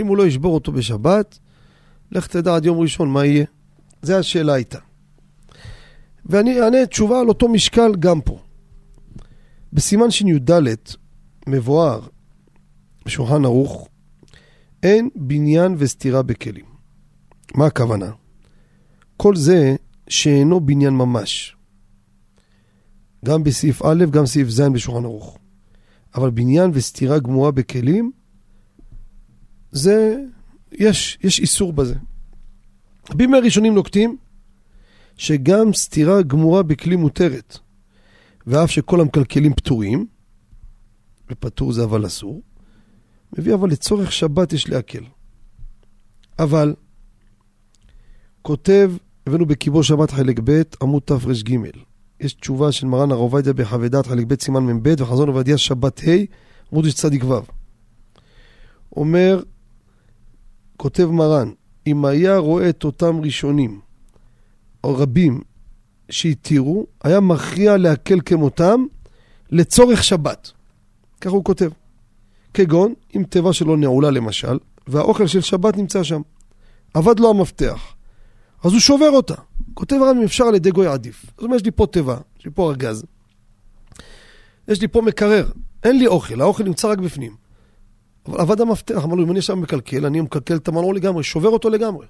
אם הוא לא ישבור אותו בשבת, לך תדע עד יום ראשון מה יהיה. זו השאלה הייתה. ואני אענה תשובה על אותו משקל גם פה. בסימן שי"ד מבואר בשולחן ערוך, אין בניין וסתירה בכלים. מה הכוונה? כל זה שאינו בניין ממש. גם בסעיף א', גם סעיף ז' בשולחן ערוך. אבל בניין וסתירה גמורה בכלים, זה, יש, יש איסור בזה. רבים מהראשונים נוקטים שגם סתירה גמורה בכלי מותרת, ואף שכל המקלקלים פטורים, ופטור זה אבל אסור, מביא אבל לצורך שבת יש להקל. אבל, כותב, הבאנו בקיבו שבת חלק ב', עמוד תר"ג, יש תשובה של מרן הרב עובדיה בחוות דעת חלק ב' סימן מ"ב וחזון עובדיה שבת ה' עמוד צדיק ו'. אומר כותב מרן, אם היה רואה את אותם ראשונים, או רבים, שהתירו, היה מכריע להקל כמותם לצורך שבת. ככה הוא כותב. כגון, אם תיבה שלו נעולה למשל, והאוכל של שבת נמצא שם. אבד לו המפתח. אז הוא שובר אותה. כותב הרב אם אפשר על ידי גוי עדיף. זאת אומרת, יש לי פה תיבה, יש לי פה ארגז. יש לי פה מקרר, אין לי אוכל, האוכל נמצא רק בפנים. אבל אבד המפתח, אמר לו, אם אני עכשיו מקלקל, אני מקלקל את המנור לגמרי, שובר אותו לגמרי.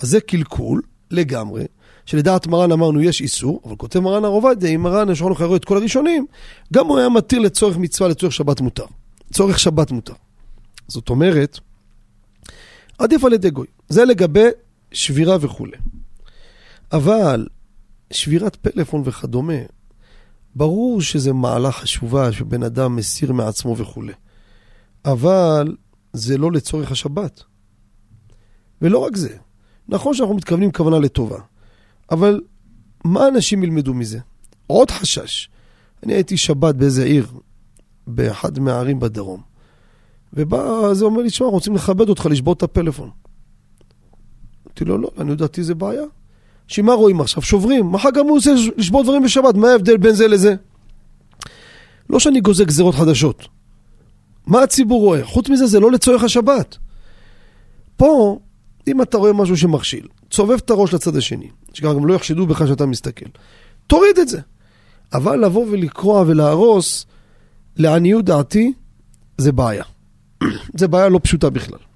אז זה קלקול לגמרי, שלדעת מרן אמרנו יש איסור, אבל כותב מרן הר עובדיה, אם מרן יש לנו חירו את כל הראשונים, גם הוא היה מתיר לצורך מצווה, לצורך שבת מותר. צורך שבת מותר. זאת אומרת, עדיף על ידי גוי. זה לגבי שבירה וכולי. אבל שבירת פלאפון וכדומה, ברור שזה מעלה חשובה שבן אדם מסיר מעצמו וכולי. אבל זה לא לצורך השבת. ולא רק זה, נכון שאנחנו מתכוונים כוונה לטובה, אבל מה אנשים ילמדו מזה? עוד חשש. אני הייתי שבת באיזה עיר, באחד מהערים בדרום, ובא זה אומר לי, תשמע, רוצים לכבד אותך, לשבות את הפלאפון. אמרתי לו, לא, אני יודעתי זה בעיה. שמה רואים עכשיו? שוברים. מחר גם הוא עושה לשבור דברים בשבת, מה ההבדל בין זה לזה? לא שאני גוזר גזירות חדשות. מה הציבור רואה? חוץ מזה, זה לא לצורך השבת. פה, אם אתה רואה משהו שמכשיל, צובב את הראש לצד השני, שגם לא יחשדו בך שאתה מסתכל, תוריד את זה. אבל לבוא ולקרוע ולהרוס, לעניות דעתי, זה בעיה. זה בעיה לא פשוטה בכלל.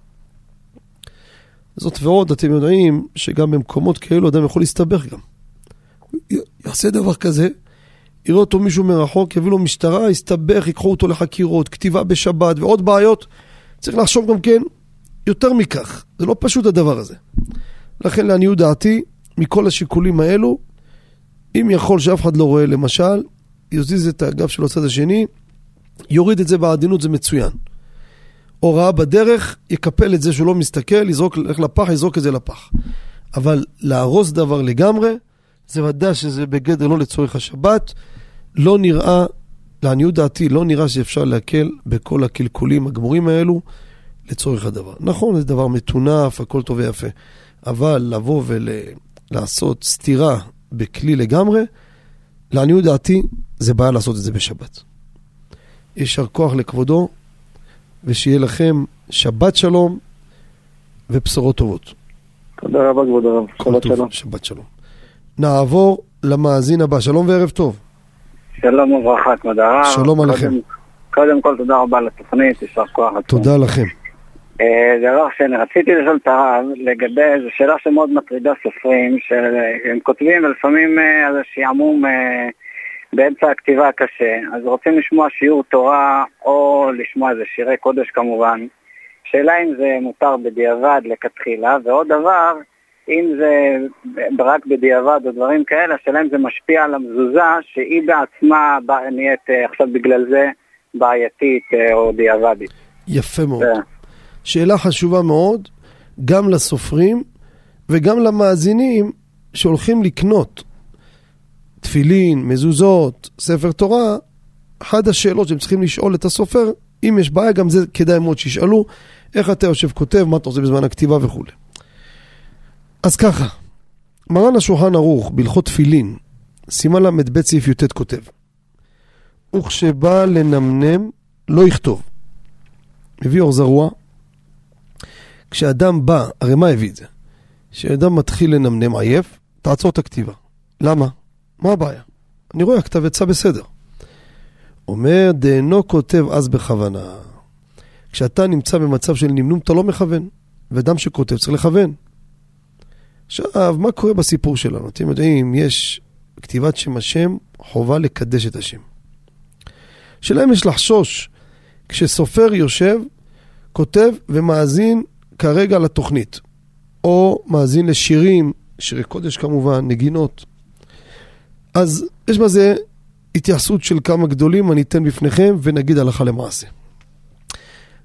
זאת ועוד, אתם יודעים שגם במקומות כאלו אדם יכול להסתבך גם. יעשה דבר כזה, יראה אותו מישהו מרחוק, יביא לו משטרה, יסתבך, ייקחו אותו לחקירות, כתיבה בשבת ועוד בעיות. צריך לחשוב גם כן יותר מכך. זה לא פשוט הדבר הזה. לכן לעניות דעתי, מכל השיקולים האלו, אם יכול שאף אחד לא רואה, למשל, יזיז את הגב שלו לצד השני, יוריד את זה בעדינות, זה מצוין. הוראה בדרך, יקפל את זה שהוא לא מסתכל, יזרוק, ילך לפח, יזרוק את זה לפח. אבל להרוס דבר לגמרי, זה ודאי שזה בגדר לא לצורך השבת. לא נראה, לעניות דעתי, לא נראה שאפשר להקל בכל הקלקולים הגמורים האלו לצורך הדבר. נכון, זה דבר מטונף, הכל טוב ויפה, אבל לבוא ולעשות סתירה בכלי לגמרי, לעניות דעתי, זה בעיה לעשות את זה בשבת. יישר כוח לכבודו, ושיהיה לכם שבת שלום ובשורות טובות. תודה רבה, כבוד הרב. כל טוב, שבת שלום. נעבור למאזין הבא. שלום וערב טוב. שלום וברכה, כבוד הרב. שלום עליכם. קודם כל, תודה רבה לתוכנית, יישר כוח. תודה לכם. דבר שני, רציתי לשאול את הרב לגבי, זו שאלה שמאוד מטרידה סופרים, שהם כותבים ולפעמים איזה שעמום באמצע הכתיבה הקשה, אז רוצים לשמוע שיעור תורה או לשמוע איזה שירי קודש כמובן. שאלה אם זה מותר בדיעבד לכתחילה, ועוד דבר, אם זה רק בדיעבד או דברים כאלה, השאלה אם זה משפיע על המזוזה שהיא בעצמה נהיית עכשיו בגלל זה בעייתית או דיעבדית. יפה מאוד. שאלה חשובה מאוד, גם לסופרים וגם למאזינים שהולכים לקנות תפילין, מזוזות, ספר תורה, אחת השאלות שהם צריכים לשאול את הסופר, אם יש בעיה, גם זה כדאי מאוד שישאלו, איך אתה יושב כותב, מה אתה עושה בזמן הכתיבה וכולי. אז ככה, מרן השולחן ערוך בהלכות תפילין, סימן ל"ב סעיף י"ט כותב, וכשבא לנמנם לא יכתוב. מביא אור זרוע, כשאדם בא, הרי מה הביא את זה? כשאדם מתחיל לנמנם עייף, תעצור את הכתיבה. למה? מה הבעיה? אני רואה, הכתב יצא בסדר. אומר, דאינו כותב אז בכוונה. כשאתה נמצא במצב של נמנום, אתה לא מכוון. ואדם שכותב צריך לכוון. עכשיו, מה קורה בסיפור שלנו? אתם יודעים, יש כתיבת שם השם, חובה לקדש את השם. שאלה אם יש לחשוש, כשסופר יושב, כותב ומאזין כרגע לתוכנית, או מאזין לשירים, שירי קודש כמובן, נגינות. אז יש בזה התייחסות של כמה גדולים, אני אתן בפניכם ונגיד הלכה למעשה.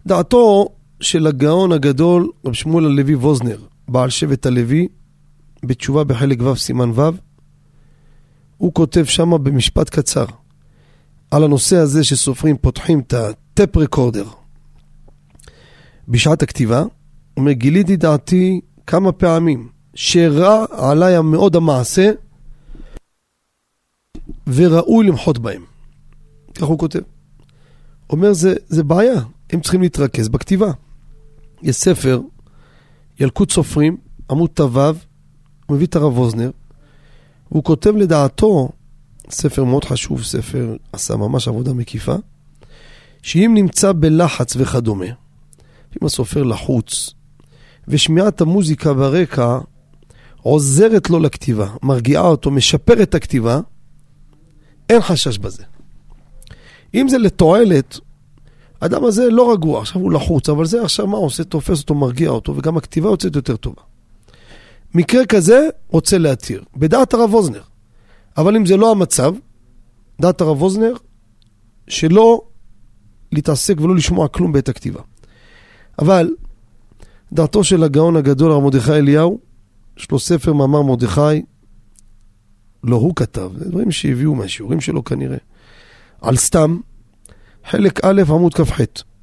דעתו של הגאון הגדול, רב שמואל הלוי ווזנר, בעל שבט הלוי, בתשובה בחלק ו' סימן ו', הוא כותב שמה במשפט קצר על הנושא הזה שסופרים פותחים את הטפ רקורדר בשעת הכתיבה, אומר, גיליתי דעתי כמה פעמים, שרע עליי מאוד המעשה, וראוי למחות בהם. כך הוא כותב. אומר, זה, זה בעיה, הם צריכים להתרכז בכתיבה. יש ספר, ילקוט סופרים, עמוד ט"ו, הוא מביא את הרב ווזנר, והוא כותב לדעתו, ספר מאוד חשוב, ספר עשה ממש עבודה מקיפה, שאם נמצא בלחץ וכדומה, אם הסופר לחוץ, ושמיעת המוזיקה ברקע עוזרת לו לכתיבה, מרגיעה אותו, משפרת את הכתיבה, אין חשש בזה. אם זה לתועלת, האדם הזה לא רגוע, עכשיו הוא לחוץ, אבל זה עכשיו מה עושה? תופס אותו, מרגיע אותו, וגם הכתיבה יוצאת יותר טובה. מקרה כזה רוצה להתיר, בדעת הרב ווזנר. אבל אם זה לא המצב, דעת הרב ווזנר, שלא להתעסק ולא לשמוע כלום בעת הכתיבה. אבל דעתו של הגאון הגדול, הרב מרדכי אליהו, יש לו ספר מאמר מרדכי, לא הוא כתב, זה דברים שהביאו מהשיעורים שלו כנראה, על סתם, חלק א' עמוד כ"ח.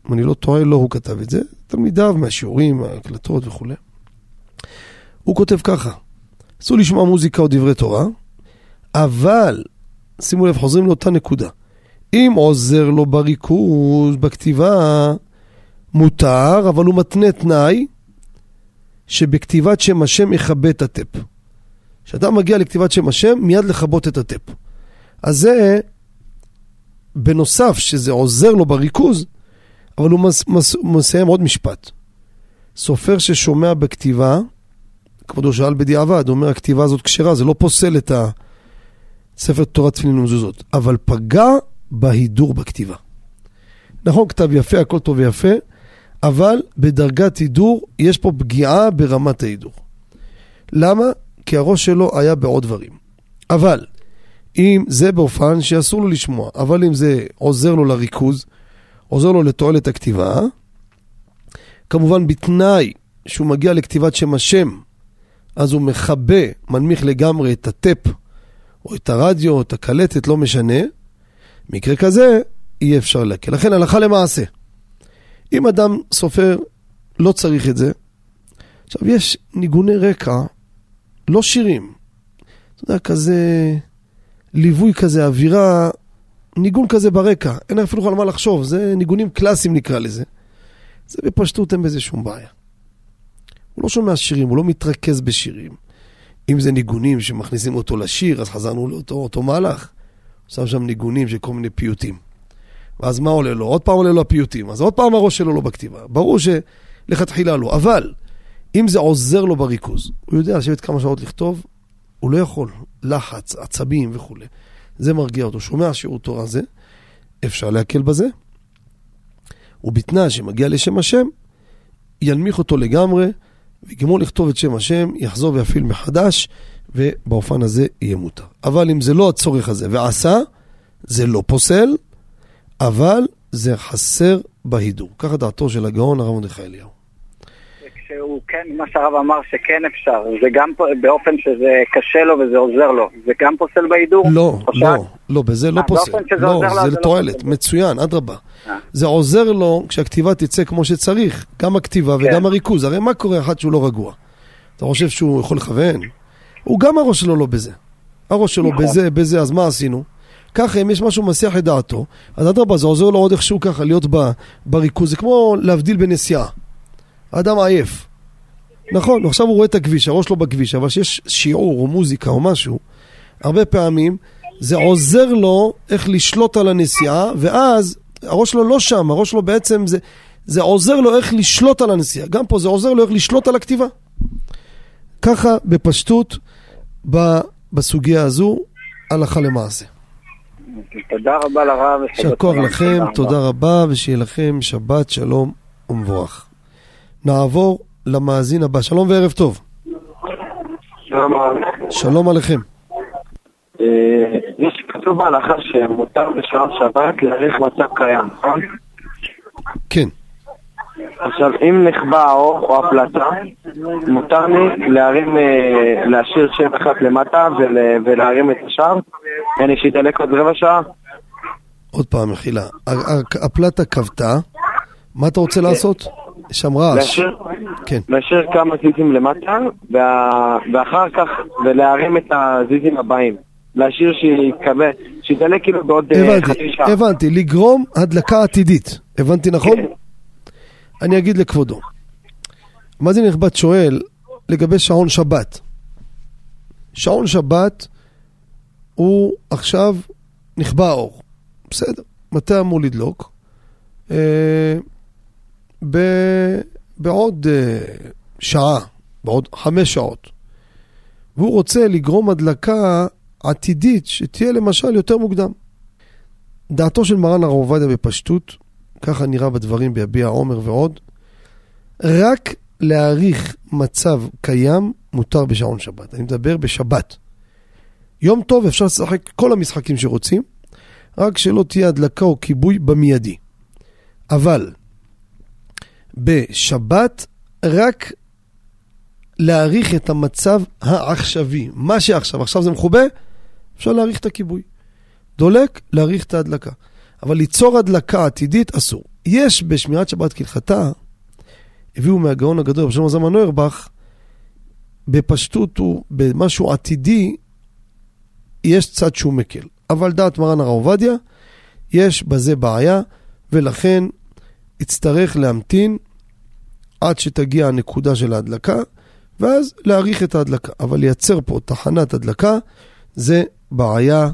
אם אני לא טועה, לא הוא כתב את זה, תלמידיו מהשיעורים, מההקלטות וכולי. הוא כותב ככה, אסור לשמוע מוזיקה או דברי תורה, אבל, שימו לב, חוזרים לאותה נקודה. אם עוזר לו בריכוז, בכתיבה, מותר, אבל הוא מתנה תנאי שבכתיבת שם השם יכבה את הטפ. כשאתה מגיע לכתיבת שם השם, מיד לכבות את הטפ. אז זה, בנוסף שזה עוזר לו בריכוז, אבל הוא מס, מס, מסיים עוד משפט. סופר ששומע בכתיבה, כבודו שאל בדיעבד, הוא אומר הכתיבה הזאת כשרה, זה לא פוסל את הספר תורת תפילין ומזוזות, אבל פגע בהידור בכתיבה. נכון, כתב יפה, הכל טוב ויפה, אבל בדרגת הידור יש פה פגיעה ברמת ההידור. למה? כי הראש שלו היה בעוד דברים. אבל אם זה באופן שאסור לו לשמוע, אבל אם זה עוזר לו לריכוז, עוזר לו לתועלת הכתיבה, כמובן בתנאי שהוא מגיע לכתיבת שם השם, אז הוא מכבה, מנמיך לגמרי את הטפ, או את הרדיו, או את הקלטת, לא משנה. מקרה כזה, אי אפשר להקל. לכן הלכה למעשה. אם אדם סופר, לא צריך את זה. עכשיו, יש ניגוני רקע, לא שירים. אתה יודע, כזה ליווי כזה, אווירה, ניגון כזה ברקע. אין אפילו על מה לחשוב, זה ניגונים קלאסיים נקרא לזה. זה בפשטות אין בזה שום בעיה. הוא לא שומע שירים, הוא לא מתרכז בשירים. אם זה ניגונים שמכניסים אותו לשיר, אז חזרנו לאותו אותו מהלך. הוא שם שם ניגונים של כל מיני פיוטים. ואז מה עולה לו? עוד פעם עולה לו הפיוטים. אז עוד פעם הראש שלו לא בכתיבה. ברור שלכתחילה לא. אבל, אם זה עוזר לו בריכוז, הוא יודע לשבת כמה שעות לכתוב, הוא לא יכול. לחץ, עצבים וכולי. זה מרגיע אותו. שומע שיעור תורה זה, אפשר להקל בזה. ובתנאי שמגיע לשם השם, ינמיך אותו לגמרי, ויגמור לכתוב את שם השם, יחזור ויפעיל מחדש, ובאופן הזה יהיה מותר. אבל אם זה לא הצורך הזה ועשה, זה לא פוסל, אבל זה חסר בהידור. ככה דעתו של הגאון הרב מרדכי אליהו. כשהוא כן, מה שהרב אמר שכן אפשר, זה גם באופן שזה קשה לו וזה עוזר לו, זה גם פוסל בהידור? לא, לא, לא, בזה לא פוסל. לא, זה לתועלת, מצוין, אדרבה. זה עוזר לו כשהכתיבה תצא כמו שצריך, גם הכתיבה וגם הריכוז. הרי מה קורה אחד שהוא לא רגוע? אתה חושב שהוא יכול לכוון? הוא גם הראש שלו לא בזה. הראש שלו בזה, בזה, אז מה עשינו? ככה אם יש משהו מסיח את דעתו, אז אדרבה, זה עוזר לו עוד איכשהו ככה להיות בריכוז. זה כמו להבדיל בנסיעה. האדם עייף. נכון, עכשיו הוא רואה את הכביש, הראש לא בכביש, אבל כשיש שיעור או מוזיקה או משהו, הרבה פעמים זה עוזר לו איך לשלוט על הנסיעה, ואז הראש שלו לא שם, הראש שלו בעצם זה, זה עוזר לו איך לשלוט על הנסיעה. גם פה זה עוזר לו איך לשלוט על הכתיבה. ככה בפשטות בסוגיה הזו, הלכה למעשה. תודה רבה לרב. יישר כוח לכם, תודה רבה, ושיהיה לכם שבת שלום ומבורך. נעבור למאזין הבא. שלום וערב טוב. שלום עליכם. יש כתוב בהלכה שמותר בשעון שבת להאריך מצב קיים, נכון? כן. עכשיו, אם נכבה האור או הפלטה, מותר לי להרים, להשאיר שם אחד למטה ולהרים את השאר? אני שידלק עוד רבע שעה? עוד פעם, מחילה. הפלטה כבתה, מה אתה רוצה לעשות? שם רעש. להשאיר, כן. להשאיר כמה זיזים למטה, וה... ואחר כך, ולהרים את הזיזים הבאים. להשאיר שיתקבל, שיתעלה כאילו בעוד אה, חצי שעה. הבנתי, לגרום הדלקה עתידית. הבנתי נכון? כן. אני אגיד לכבודו. מאזין נכבד שואל לגבי שעון שבת. שעון שבת הוא עכשיו נכבה האור. בסדר, מתי אמור לדלוק? אה, ב... בעוד אה, שעה, בעוד חמש שעות. והוא רוצה לגרום הדלקה עתידית שתהיה למשל יותר מוקדם. דעתו של מרן הרב עובדיה בפשטות, ככה נראה בדברים ביביע עומר ועוד, רק להעריך מצב קיים מותר בשעון שבת. אני מדבר בשבת. יום טוב אפשר לשחק כל המשחקים שרוצים, רק שלא תהיה הדלקה או כיבוי במיידי. אבל בשבת רק להעריך את המצב העכשווי. מה שעכשיו, עכשיו זה מכובה, אפשר להעריך את הכיבוי. דולק, להעריך את ההדלקה. אבל ליצור הדלקה עתידית אסור. יש בשמירת שבת כהלכתה, הביאו מהגאון הגדול, רב שלמה זלמן נוירבך, בפשטות הוא, במשהו עתידי, יש צד שהוא מקל. אבל דעת מרן הרב עובדיה, יש בזה בעיה, ולכן יצטרך להמתין עד שתגיע הנקודה של ההדלקה, ואז להאריך את ההדלקה. אבל לייצר פה תחנת הדלקה, זה בעיה,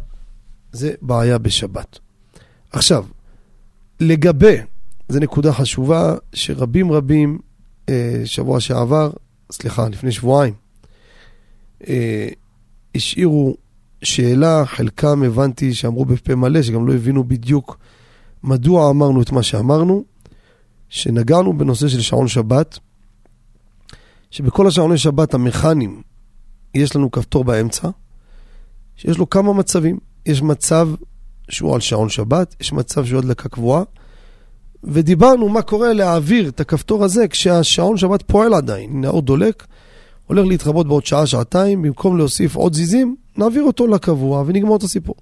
זה בעיה בשבת. עכשיו, לגבי, זו נקודה חשובה, שרבים רבים, אה, שבוע שעבר, סליחה, לפני שבועיים, אה, השאירו שאלה, חלקם הבנתי שאמרו בפה מלא, שגם לא הבינו בדיוק מדוע אמרנו את מה שאמרנו, שנגענו בנושא של שעון שבת, שבכל השעוני שבת המכניים יש לנו כפתור באמצע, שיש לו כמה מצבים. יש מצב שהוא על שעון שבת, יש מצב שהוא הדלקה קבועה, ודיברנו מה קורה להעביר את הכפתור הזה כשהשעון שבת פועל עדיין. הנה האור דולק, הולך להתרבות בעוד שעה, שעתיים, במקום להוסיף עוד זיזים, נעביר אותו לקבוע ונגמור את הסיפור.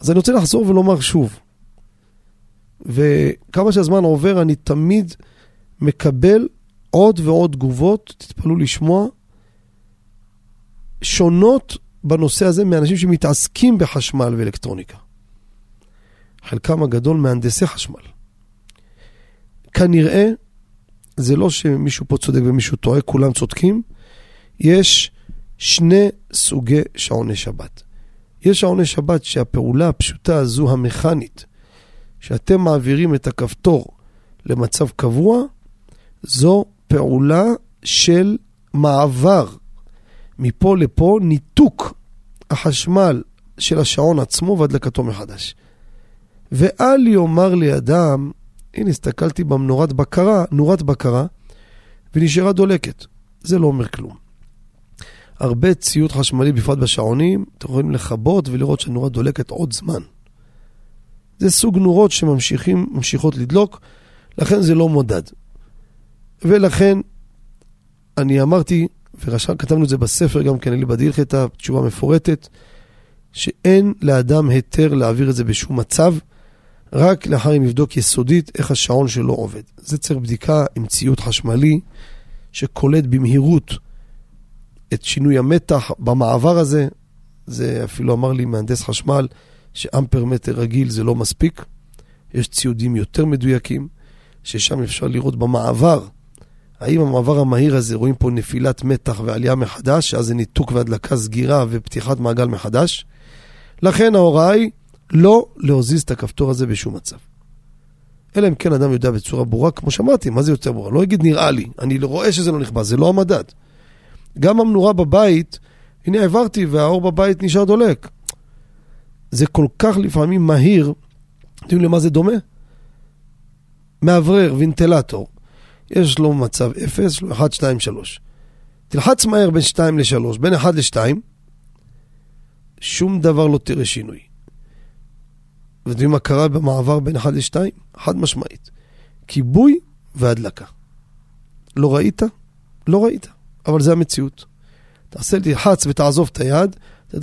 אז אני רוצה לחזור ולומר שוב, וכמה שהזמן עובר, אני תמיד מקבל עוד ועוד תגובות, תתפלאו לשמוע, שונות בנושא הזה מאנשים שמתעסקים בחשמל ואלקטרוניקה. חלקם הגדול מהנדסי חשמל. כנראה, זה לא שמישהו פה צודק ומישהו טועה, כולם צודקים, יש שני סוגי שעוני שבת. יש שעוני שבת שהפעולה הפשוטה הזו, המכנית, שאתם מעבירים את הכפתור למצב קבוע, זו פעולה של מעבר מפה לפה, ניתוק החשמל של השעון עצמו והדלקתו מחדש. ואל יאמר לי אדם, הנה, הסתכלתי במנורת בקרה, נורת בקרה, ונשארה דולקת. זה לא אומר כלום. הרבה ציוד חשמלי, בפרט בשעונים, אתם יכולים לכבות ולראות שהנורה דולקת עוד זמן. זה סוג נורות שממשיכות לדלוק, לכן זה לא מודד. ולכן, אני אמרתי, וכתבנו את זה בספר גם כן, אלי בדילחתא, תשובה מפורטת, שאין לאדם היתר להעביר את זה בשום מצב, רק לאחר אם יבדוק יסודית איך השעון שלו עובד. זה צריך בדיקה עם ציוד חשמלי שקולט במהירות את שינוי המתח במעבר הזה. זה אפילו אמר לי מהנדס חשמל שאמפר מטר רגיל זה לא מספיק. יש ציודים יותר מדויקים, ששם אפשר לראות במעבר האם המעבר המהיר הזה, רואים פה נפילת מתח ועלייה מחדש, אז זה ניתוק והדלקה, סגירה ופתיחת מעגל מחדש. לכן ההוראה היא לא להזיז את הכפתור הזה בשום מצב. אלא אם כן אדם יודע בצורה ברורה, כמו שאמרתי, מה זה יותר ברורה? לא יגיד נראה לי, אני רואה שזה לא נכבה, זה לא המדד. גם המנורה בבית, הנה העברתי והאור בבית נשאר דולק. זה כל כך לפעמים מהיר, אתם יודעים למה זה דומה? מאוורר, וינטלטור. יש לו מצב 0, יש לו 1, 2, 3. תלחץ מהר בין 2 ל-3, בין 1 ל-2, שום דבר לא תראה שינוי. ואתם יודעים מה קרה במעבר בין 1 ל-2? חד משמעית. כיבוי והדלקה. לא ראית? לא ראית. אבל זה המציאות. תעשה, תלחץ ותעזוב את היד,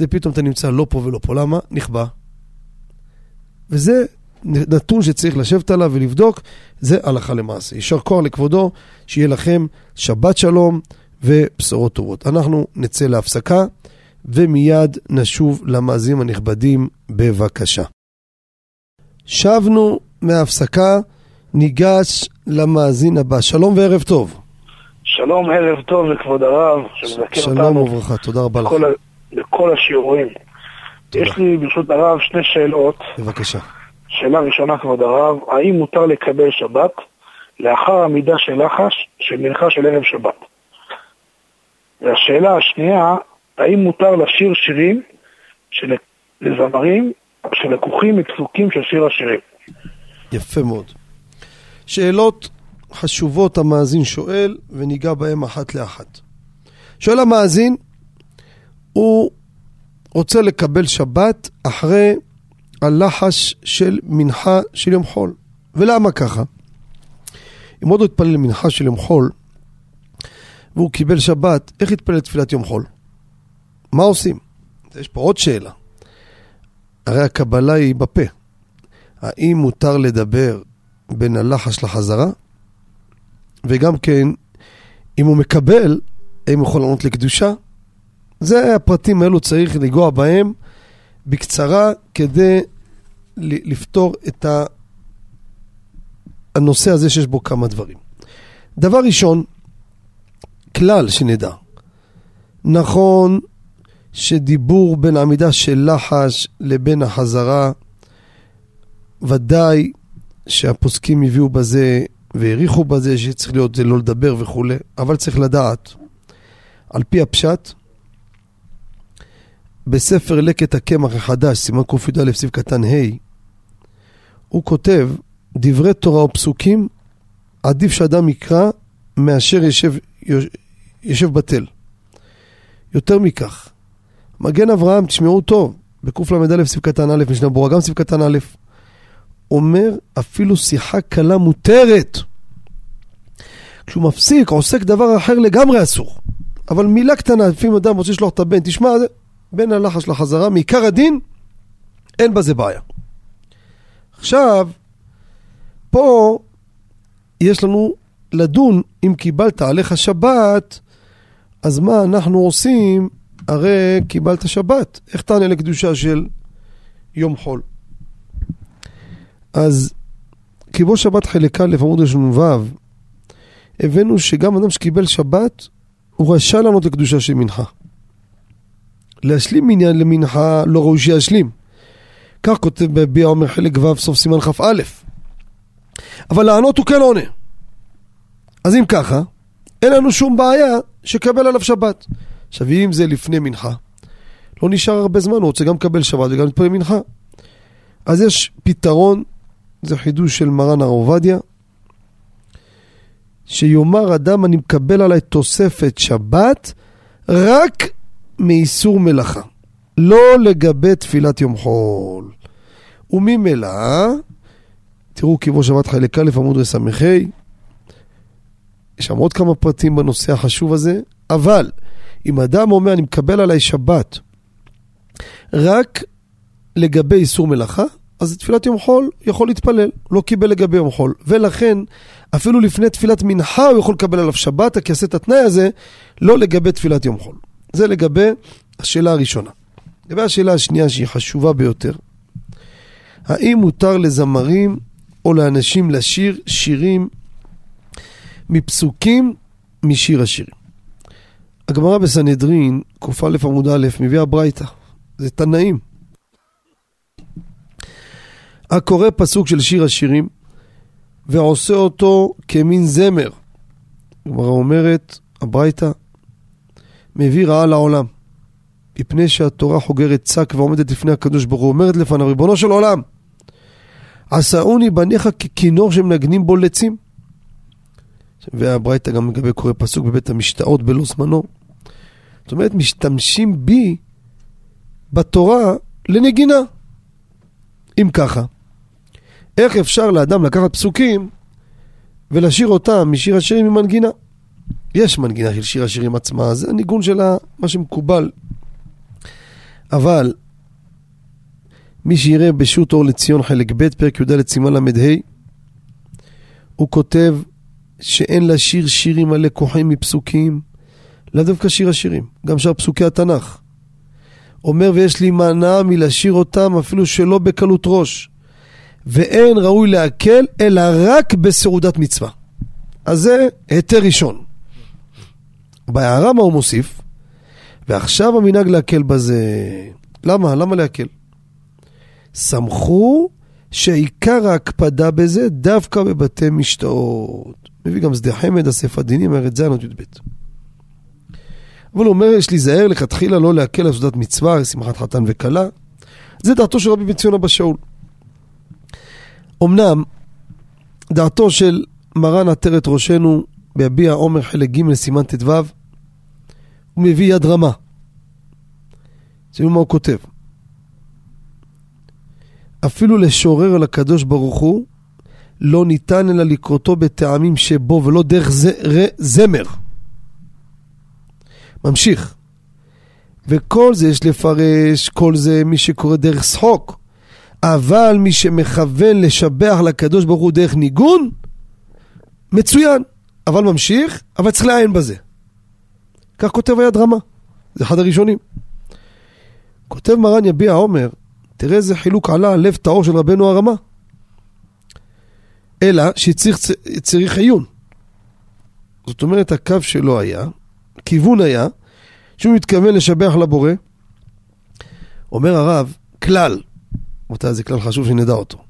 פתאום אתה נמצא לא פה ולא פה. למה? נכבה. וזה נתון שצריך לשבת עליו ולבדוק, זה הלכה למעשה. יישר כוח לכבודו, שיהיה לכם שבת שלום ובשורות טובות. אנחנו נצא להפסקה, ומיד נשוב למאזינים הנכבדים, בבקשה. שבנו מההפסקה, ניגש למאזין הבא. שלום וערב טוב. שלום, ערב טוב לכבוד הרב, שלום אותנו וברכה, תודה רבה לך. בכל, השיעורים. תודה. יש לי ברשות הרב שני שאלות. בבקשה. שאלה ראשונה, כבוד הרב, האם מותר לקבל שבת לאחר עמידה של לחש של מנחה של ערב שבת? והשאלה השנייה, האם מותר לשיר שירים של... לזמרים שלקוחים מפסוקים של שיר השירים? יפה מאוד. שאלות חשובות המאזין שואל, וניגע בהן אחת לאחת. שואל המאזין, הוא רוצה לקבל שבת אחרי הלחש של מנחה של יום חול. ולמה ככה? אם עוד התפלל למנחה של יום חול, והוא קיבל שבת, איך יתפלל תפילת יום חול? מה עושים? יש פה עוד שאלה. הרי הקבלה היא בפה. האם מותר לדבר בין הלחש לחזרה? וגם כן, אם הוא מקבל, האם הוא יכול לענות לקדושה? זה הפרטים האלו צריך לנגוע בהם בקצרה כדי לפתור את הנושא הזה שיש בו כמה דברים. דבר ראשון, כלל שנדע. נכון שדיבור בין עמידה של לחש לבין החזרה, ודאי שהפוסקים הביאו בזה והעריכו בזה שצריך להיות זה לא לדבר וכולי, אבל צריך לדעת, על פי הפשט, בספר לקט הקמח החדש, סימן קי"א סעיף קטן ה', הוא כותב, דברי תורה ופסוקים, עדיף שאדם יקרא מאשר ישב, ישב בטל. יותר מכך, מגן אברהם, תשמעו טוב, בקל"א סעיף קטן א', משנה ברורה, גם סעיף קטן א', אומר אפילו שיחה קלה מותרת. כשהוא מפסיק, עוסק דבר אחר לגמרי אסור. אבל מילה קטנה, לפעמים אדם רוצה לשלוח את הבן, תשמע, זה בין הלחש לחזרה, מעיקר הדין, אין בזה בעיה. עכשיו, פה יש לנו לדון אם קיבלת עליך שבת, אז מה אנחנו עושים? הרי קיבלת שבת. איך תענה לקדושה של יום חול? אז כיבו שבת חלק א' עמוד ראשון ו', הבאנו שגם אדם שקיבל שבת, הוא רשאי לענות לקדושה של מנחה. להשלים מניין למנחה לא ראוי שישלים. כך כותב בביע עומר חלק ו' סוף סימן כ"א. אבל לענות הוא כן עונה. אז אם ככה, אין לנו שום בעיה שקבל עליו שבת. עכשיו אם זה לפני מנחה, לא נשאר הרבה זמן, הוא רוצה גם לקבל שבת וגם להתפלל מנחה. אז יש פתרון, זה חידוש של מרן הרב עובדיה, שיאמר אדם אני מקבל עליי תוספת שבת רק מאיסור מלאכה, לא לגבי תפילת יום חול. וממילא, תראו כיבו שבת חלק א' עמוד רס"ה, יש שם עוד כמה פרטים בנושא החשוב הזה, אבל אם אדם אומר אני מקבל עליי שבת רק לגבי איסור מלאכה, אז תפילת יום חול יכול להתפלל, לא קיבל לגבי יום חול. ולכן, אפילו לפני תפילת מנחה הוא יכול לקבל עליו שבת, כי יעשה את התנאי הזה, לא לגבי תפילת יום חול. זה לגבי השאלה הראשונה. לגבי השאלה השנייה שהיא חשובה ביותר, האם מותר לזמרים או לאנשים לשיר שירים מפסוקים משיר השירים? הגמרא בסנהדרין, קא עמוד א', מביאה ברייתא, זה תנאים. הקורא פסוק של שיר השירים ועושה אותו כמין זמר. הגמרא אומרת, הברייתא, מביא רעה לעולם. מפני שהתורה חוגרת שק ועומדת לפני הקדוש ברוך הוא, אומרת לפניו, ריבונו של עולם, עשאוני בניך ככינור שמנגנים בו לצים. והברייתא גם לגבי קורא פסוק בבית המשתאות בלא זמנו. זאת אומרת, משתמשים בי בתורה לנגינה. אם ככה, איך אפשר לאדם לקחת פסוקים ולשיר אותם משיר השירים עם מנגינה? יש מנגינה של שיר השירים עצמה, זה הניגון של מה שמקובל. אבל מי שיראה בשו"ת אור לציון חלק ב', פרק י"ד סימן ל"ה, הוא כותב שאין לשיר שירים הלקוחים מפסוקים, לאו דווקא שיר השירים, גם שאר פסוקי התנ"ך. אומר ויש לי מנע מלשיר אותם אפילו שלא בקלות ראש. ואין ראוי להקל אלא רק בסעודת מצווה. אז זה היתר ראשון. בהערה הוא מוסיף? ועכשיו המנהג להקל בזה. למה? למה להקל? סמכו שעיקר ההקפדה בזה דווקא בבתי משתאות. מביא גם שדה חמד, אסף הדינים, ארץ ז' עד י"ב. אבל הוא אומר, יש להיזהר לכתחילה לא להקל על סעודת מצווה, שמחת חתן וכלה. זה דעתו של רבי בן ציון אבא שאול. אמנם, דעתו של מרן עטרת ראשנו ביביע עומר חלק ג' סימן ט"ו, הוא מביא יד רמה. תראו מה הוא כותב. אפילו לשורר על הקדוש ברוך הוא, לא ניתן אלא לקרותו בטעמים שבו ולא דרך זמר. ממשיך. וכל זה יש לפרש, כל זה מי שקורא דרך שחוק. אבל מי שמכוון לשבח לקדוש ברוך הוא דרך ניגון, מצוין. אבל ממשיך, אבל צריך לעיין בזה. כך כותב היד רמה. זה אחד הראשונים. כותב מרן יביע עומר, תראה איזה חילוק עלה על לב טהור של רבנו הרמה. אלא שצריך עיון. זאת אומרת, הקו שלו היה, כיוון היה, שהוא מתכוון לשבח לבורא. אומר הרב, כלל, רבותיי, זה כלל חשוב שנדע אותו.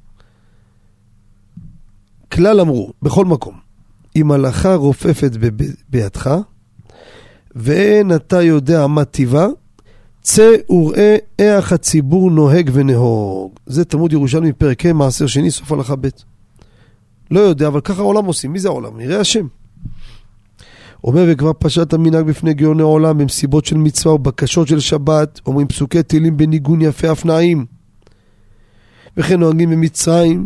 כלל אמרו, בכל מקום, אם הלכה רופפת בידך, ואין אתה יודע מה טיבה, צא וראה איך הציבור נוהג ונהוג. זה תלמוד ירושלמי פרק ה' מעשר שני, סוף הלכה ב'. לא יודע, אבל ככה העולם עושים. מי זה העולם? נראה השם. אומר וכבר פשט המנהג בפני גאוני עולם במסיבות של מצווה ובקשות של שבת, אומרים פסוקי תהילים בניגון יפה אף נעים. וכן נוהגים במצרים,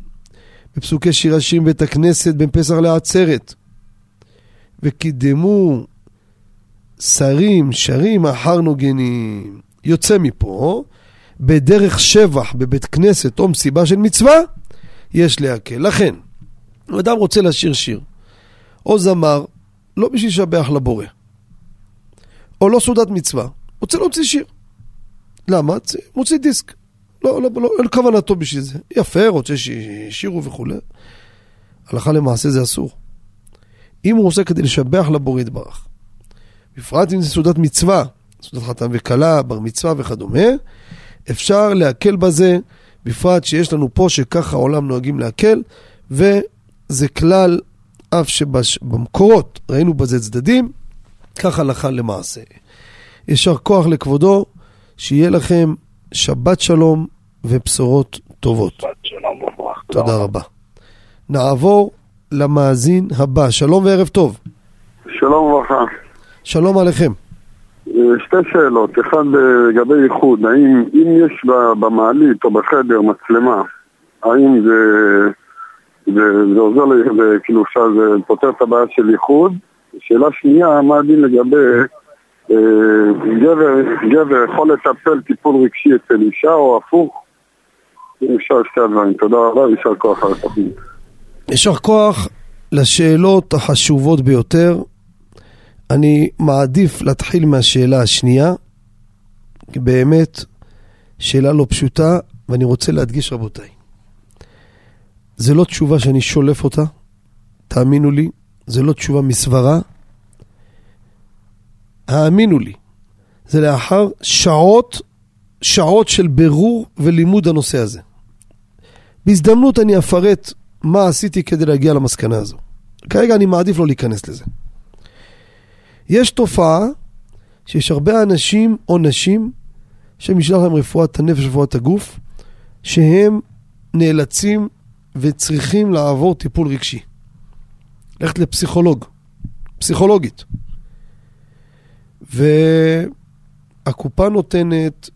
בפסוקי שיר השירים בית הכנסת בין פסח לעצרת. וקידמו שרים, שרים אחר נוגנים. יוצא מפה, בדרך שבח בבית כנסת או מסיבה של מצווה, יש להקל. לכן, אדם רוצה לשיר שיר, או זמר, לא בשביל לשבח לבורא, או לא סעודת מצווה, רוצה להוציא שיר. למה? מוציא דיסק. לא, לא, לא, אין כוונתו בשביל זה. יפה, רוצה שישירו וכולי. הלכה למעשה זה אסור. אם הוא עושה כדי לשבח לבורא יתברך, בפרט אם זה סעודת מצווה, סעודת חתן וכלה, בר מצווה וכדומה, אפשר להקל בזה, בפרט שיש לנו פה שככה העולם נוהגים להקל, וזה כלל, אף שבמקורות ראינו בזה צדדים, כך הלכה למעשה. יישר כוח לכבודו, שיהיה לכם שבת שלום ובשורות טובות. שבת שלום וברכה. תודה רבה. נעבור למאזין הבא. שלום וערב טוב. שלום וברכה. שלום עליכם. שתי שאלות, אחד לגבי ייחוד, האם אם יש במעלית או בחדר מצלמה, האם זה, זה, זה עוזר, לי, זה, כאילו זה פותר את הבעיה של ייחוד? שאלה שנייה, מה הדין לגבי אה, גבר, גבר יכול לטפל טיפול רגשי אצל אישה או הפוך? אם אפשר שתי הדברים. תודה רבה ויישר כוח על התוכנית. יישר כוח לשאלות החשובות ביותר. אני מעדיף להתחיל מהשאלה השנייה, כי באמת שאלה לא פשוטה, ואני רוצה להדגיש רבותיי. זה לא תשובה שאני שולף אותה, תאמינו לי, זה לא תשובה מסברה. האמינו לי, זה לאחר שעות, שעות של בירור ולימוד הנושא הזה. בהזדמנות אני אפרט מה עשיתי כדי להגיע למסקנה הזו. כרגע אני מעדיף לא להיכנס לזה. יש תופעה שיש הרבה אנשים או נשים שמשלח להם רפואת הנפש ורפואת הגוף, שהם נאלצים וצריכים לעבור טיפול רגשי. ללכת לפסיכולוג, פסיכולוגית. והקופה נותנת,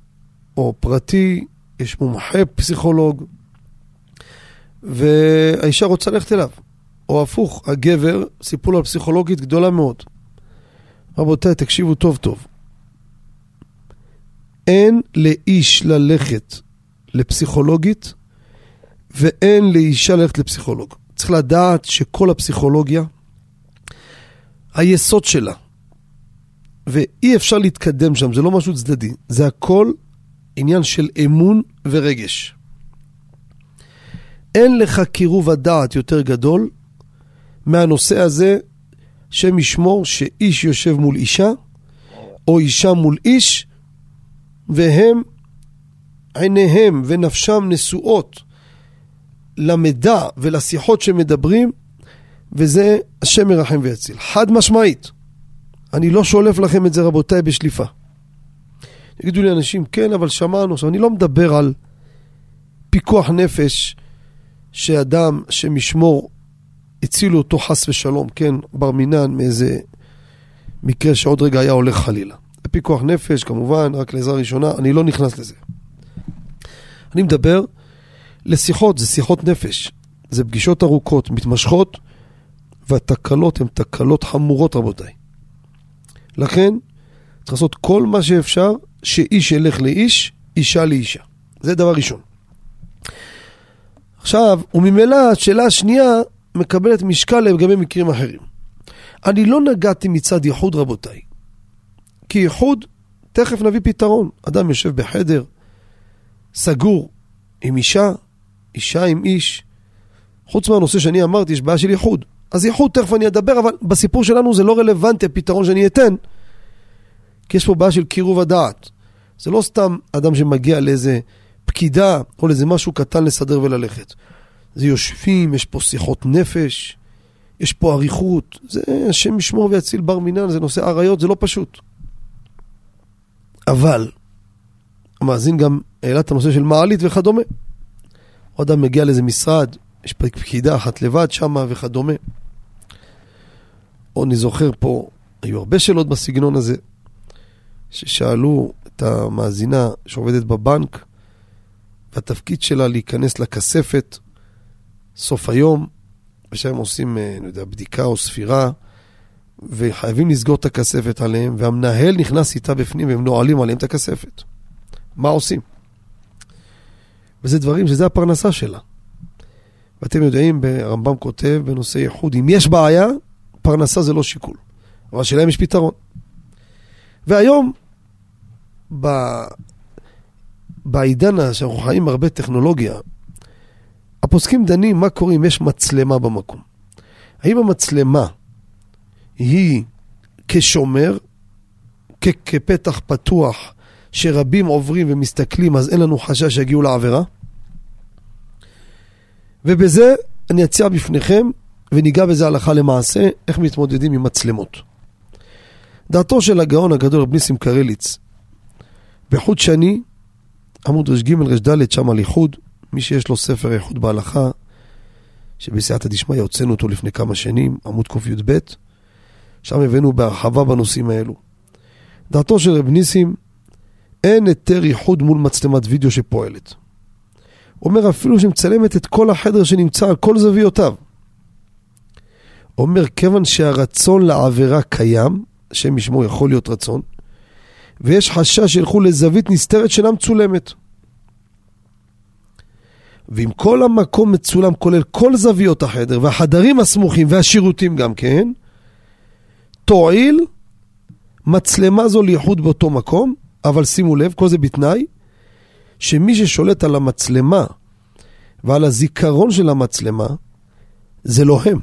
או פרטי, יש מומחה פסיכולוג, והאישה רוצה ללכת אליו. או הפוך, הגבר, סיפור על פסיכולוגית גדולה מאוד. רבותיי, תקשיבו טוב טוב. אין לאיש ללכת לפסיכולוגית ואין לאישה ללכת לפסיכולוג. צריך לדעת שכל הפסיכולוגיה, היסוד שלה, ואי אפשר להתקדם שם, זה לא משהו צדדי, זה הכל עניין של אמון ורגש. אין לך קירוב הדעת יותר גדול מהנושא הזה, שם ישמור שאיש יושב מול אישה, או אישה מול איש, והם, עיניהם ונפשם נשואות למידע ולשיחות שמדברים, וזה השם מרחם ויציל. חד משמעית. אני לא שולף לכם את זה רבותיי בשליפה. יגידו לי אנשים, כן, אבל שמענו. עכשיו, אני לא מדבר על פיקוח נפש שאדם, שמשמור, הצילו אותו חס ושלום, כן, בר מינן מאיזה מקרה שעוד רגע היה הולך חלילה. פיקוח נפש, כמובן, רק לעזרה ראשונה, אני לא נכנס לזה. אני מדבר לשיחות, זה שיחות נפש. זה פגישות ארוכות, מתמשכות, והתקלות הן תקלות חמורות, רבותיי. לכן, צריך לעשות כל מה שאפשר, שאיש ילך לאיש, אישה לאישה. זה דבר ראשון. עכשיו, וממילא השאלה השנייה מקבלת משקל לגבי מקרים אחרים. אני לא נגעתי מצד ייחוד, רבותיי. כי ייחוד, תכף נביא פתרון. אדם יושב בחדר, סגור, עם אישה, אישה עם איש. חוץ מהנושא שאני אמרתי, יש בעיה של ייחוד. אז ייחוד, תכף אני אדבר, אבל בסיפור שלנו זה לא רלוונטי הפתרון שאני אתן, כי יש פה בעיה של קירוב הדעת. זה לא סתם אדם שמגיע לאיזה פקידה או לאיזה משהו קטן לסדר וללכת. זה יושבים, יש פה שיחות נפש, יש פה אריכות. זה השם ישמור ויציל בר מינן, זה נושא אריות, זה לא פשוט. אבל, המאזין גם העלה את הנושא של מעלית וכדומה. או אדם מגיע לאיזה משרד, יש פקידה אחת לבד שמה וכדומה. או אני זוכר פה, היו הרבה שאלות בסגנון הזה, ששאלו את המאזינה שעובדת בבנק, והתפקיד שלה להיכנס לכספת סוף היום, ושם עושים, אה, אני יודע, בדיקה או ספירה, וחייבים לסגור את הכספת עליהם, והמנהל נכנס איתה בפנים והם נועלים עליהם את הכספת. מה עושים? וזה דברים שזה הפרנסה שלה. ואתם יודעים, הרמב"ם כותב בנושא ייחוד, אם יש בעיה, פרנסה זה לא שיקול. אבל השאלה אם יש פתרון. והיום, ב... בעידן שאנחנו חיים הרבה טכנולוגיה, הפוסקים דנים מה קורה אם יש מצלמה במקום. האם המצלמה היא כשומר, כ- כפתח פתוח שרבים עוברים ומסתכלים, אז אין לנו חשש שיגיעו לעבירה? ובזה אני אציע בפניכם וניגע בזה הלכה למעשה, איך מתמודדים עם מצלמות. דעתו של הגאון הגדול רב ניסים קרליץ, בחוד שני, עמוד ר"ג ר"ד, שם על איחוד, מי שיש לו ספר איחוד בהלכה, שבסייעתא דשמיא הוצאנו אותו לפני כמה שנים, עמוד קי"ב, שם הבאנו בהרחבה בנושאים האלו. דעתו של רב ניסים, אין היתר איחוד מול מצלמת וידאו שפועלת. אומר אפילו שמצלמת את כל החדר שנמצא על כל זוויותיו. אומר, כיוון שהרצון לעבירה קיים, השם ישמור יכול להיות רצון, ויש חשש שילכו לזווית נסתרת שאינה מצולמת. ואם כל המקום מצולם, כולל כל זוויות החדר, והחדרים הסמוכים והשירותים גם כן, תועיל מצלמה זו לייחוד באותו מקום, אבל שימו לב, כל זה בתנאי שמי ששולט על המצלמה ועל הזיכרון של המצלמה, זה לא הם.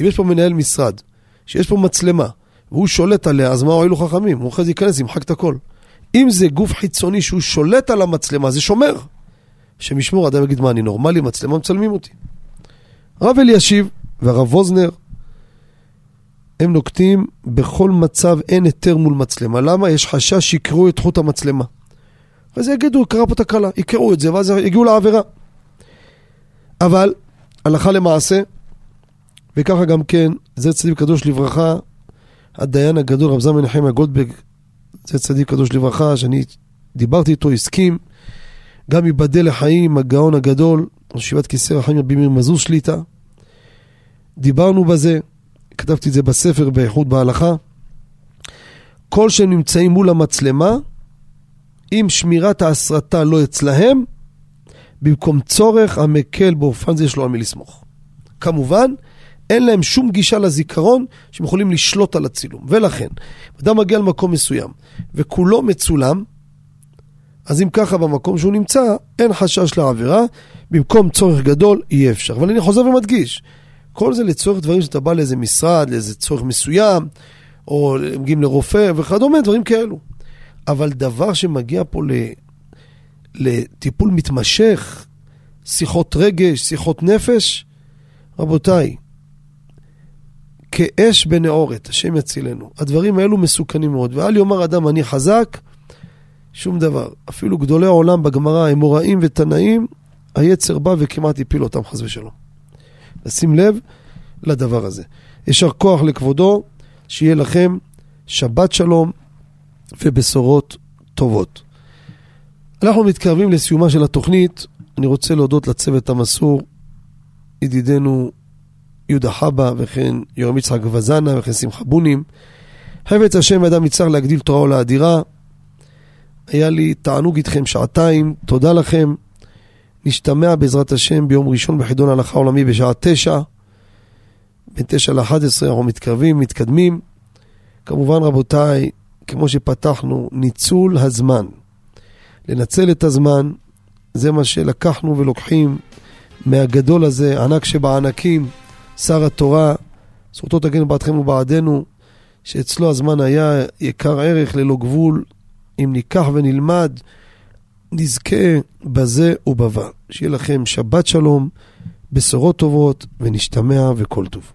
אם יש פה מנהל משרד, שיש פה מצלמה, והוא שולט עליה, אז מה הועילו חכמים? הוא אחרי זה ייכנס, ימחק את הכל. אם זה גוף חיצוני שהוא שולט על המצלמה, זה שומר. שמשמור, אדם יגיד, מה, אני נורמלי? מצלמה מצלמים אותי. הרב אלישיב והרב ווזנר, הם נוקטים בכל מצב אין היתר מול מצלמה. למה? יש חשש שיקראו את חוט המצלמה. אז יגידו, קרה פה תקלה, יקראו את זה, ואז יגיעו לעבירה. אבל, הלכה למעשה, וככה גם כן, זה צדיק קדוש לברכה, הדיין הגדול, רב זמן נחמיה גולדברג, זה צדיק קדוש לברכה, שאני דיברתי איתו, הסכים, גם ייבדל לחיים, הגאון הגדול, ראש ישיבת כיסא רחמים רבי מאיר מזוז שליטה. דיברנו בזה, כתבתי את זה בספר באיכות בהלכה. כל שהם נמצאים מול המצלמה, אם שמירת ההסרטה לא אצלהם, במקום צורך המקל באופן זה יש לו על מי לסמוך. כמובן, אין להם שום גישה לזיכרון שהם יכולים לשלוט על הצילום. ולכן, אדם מגיע למקום מסוים וכולו מצולם, אז אם ככה במקום שהוא נמצא, אין חשש לעבירה, במקום צורך גדול יהיה אפשר. אבל אני חוזר ומדגיש, כל זה לצורך דברים שאתה בא לאיזה משרד, לאיזה צורך מסוים, או מגיעים לרופא וכדומה, דברים כאלו. אבל דבר שמגיע פה ל... לטיפול מתמשך, שיחות רגש, שיחות נפש, רבותיי, כאש בנאורת, השם יצילנו. הדברים האלו מסוכנים מאוד. ואל יאמר אדם אני חזק, שום דבר. אפילו גדולי העולם בגמרא, אמוראים ותנאים, היצר בא וכמעט הפיל אותם חס ושלום. לשים לב לדבר הזה. יישר כוח לכבודו, שיהיה לכם שבת שלום ובשורות טובות. אנחנו מתקרבים לסיומה של התוכנית. אני רוצה להודות לצוות המסור, ידידנו יהודה חבא וכן יורם יצחק וזנה וכן שמחה בונים. חפץ השם אדם יצטרך להגדיל תורה עולה אדירה. היה לי תענוג איתכם שעתיים, תודה לכם. נשתמע בעזרת השם ביום ראשון בחידון ההלכה העולמי בשעה תשע. בין תשע לאחת עשרה אנחנו מתקרבים, מתקדמים. כמובן רבותיי, כמו שפתחנו, ניצול הזמן. לנצל את הזמן, זה מה שלקחנו ולוקחים מהגדול הזה, ענק שבענקים, שר התורה, זכותו תגן בעדכם ובעדנו, שאצלו הזמן היה יקר ערך ללא גבול, אם ניקח ונלמד, נזכה בזה ובבא. שיהיה לכם שבת שלום, בשורות טובות, ונשתמע וכל טוב.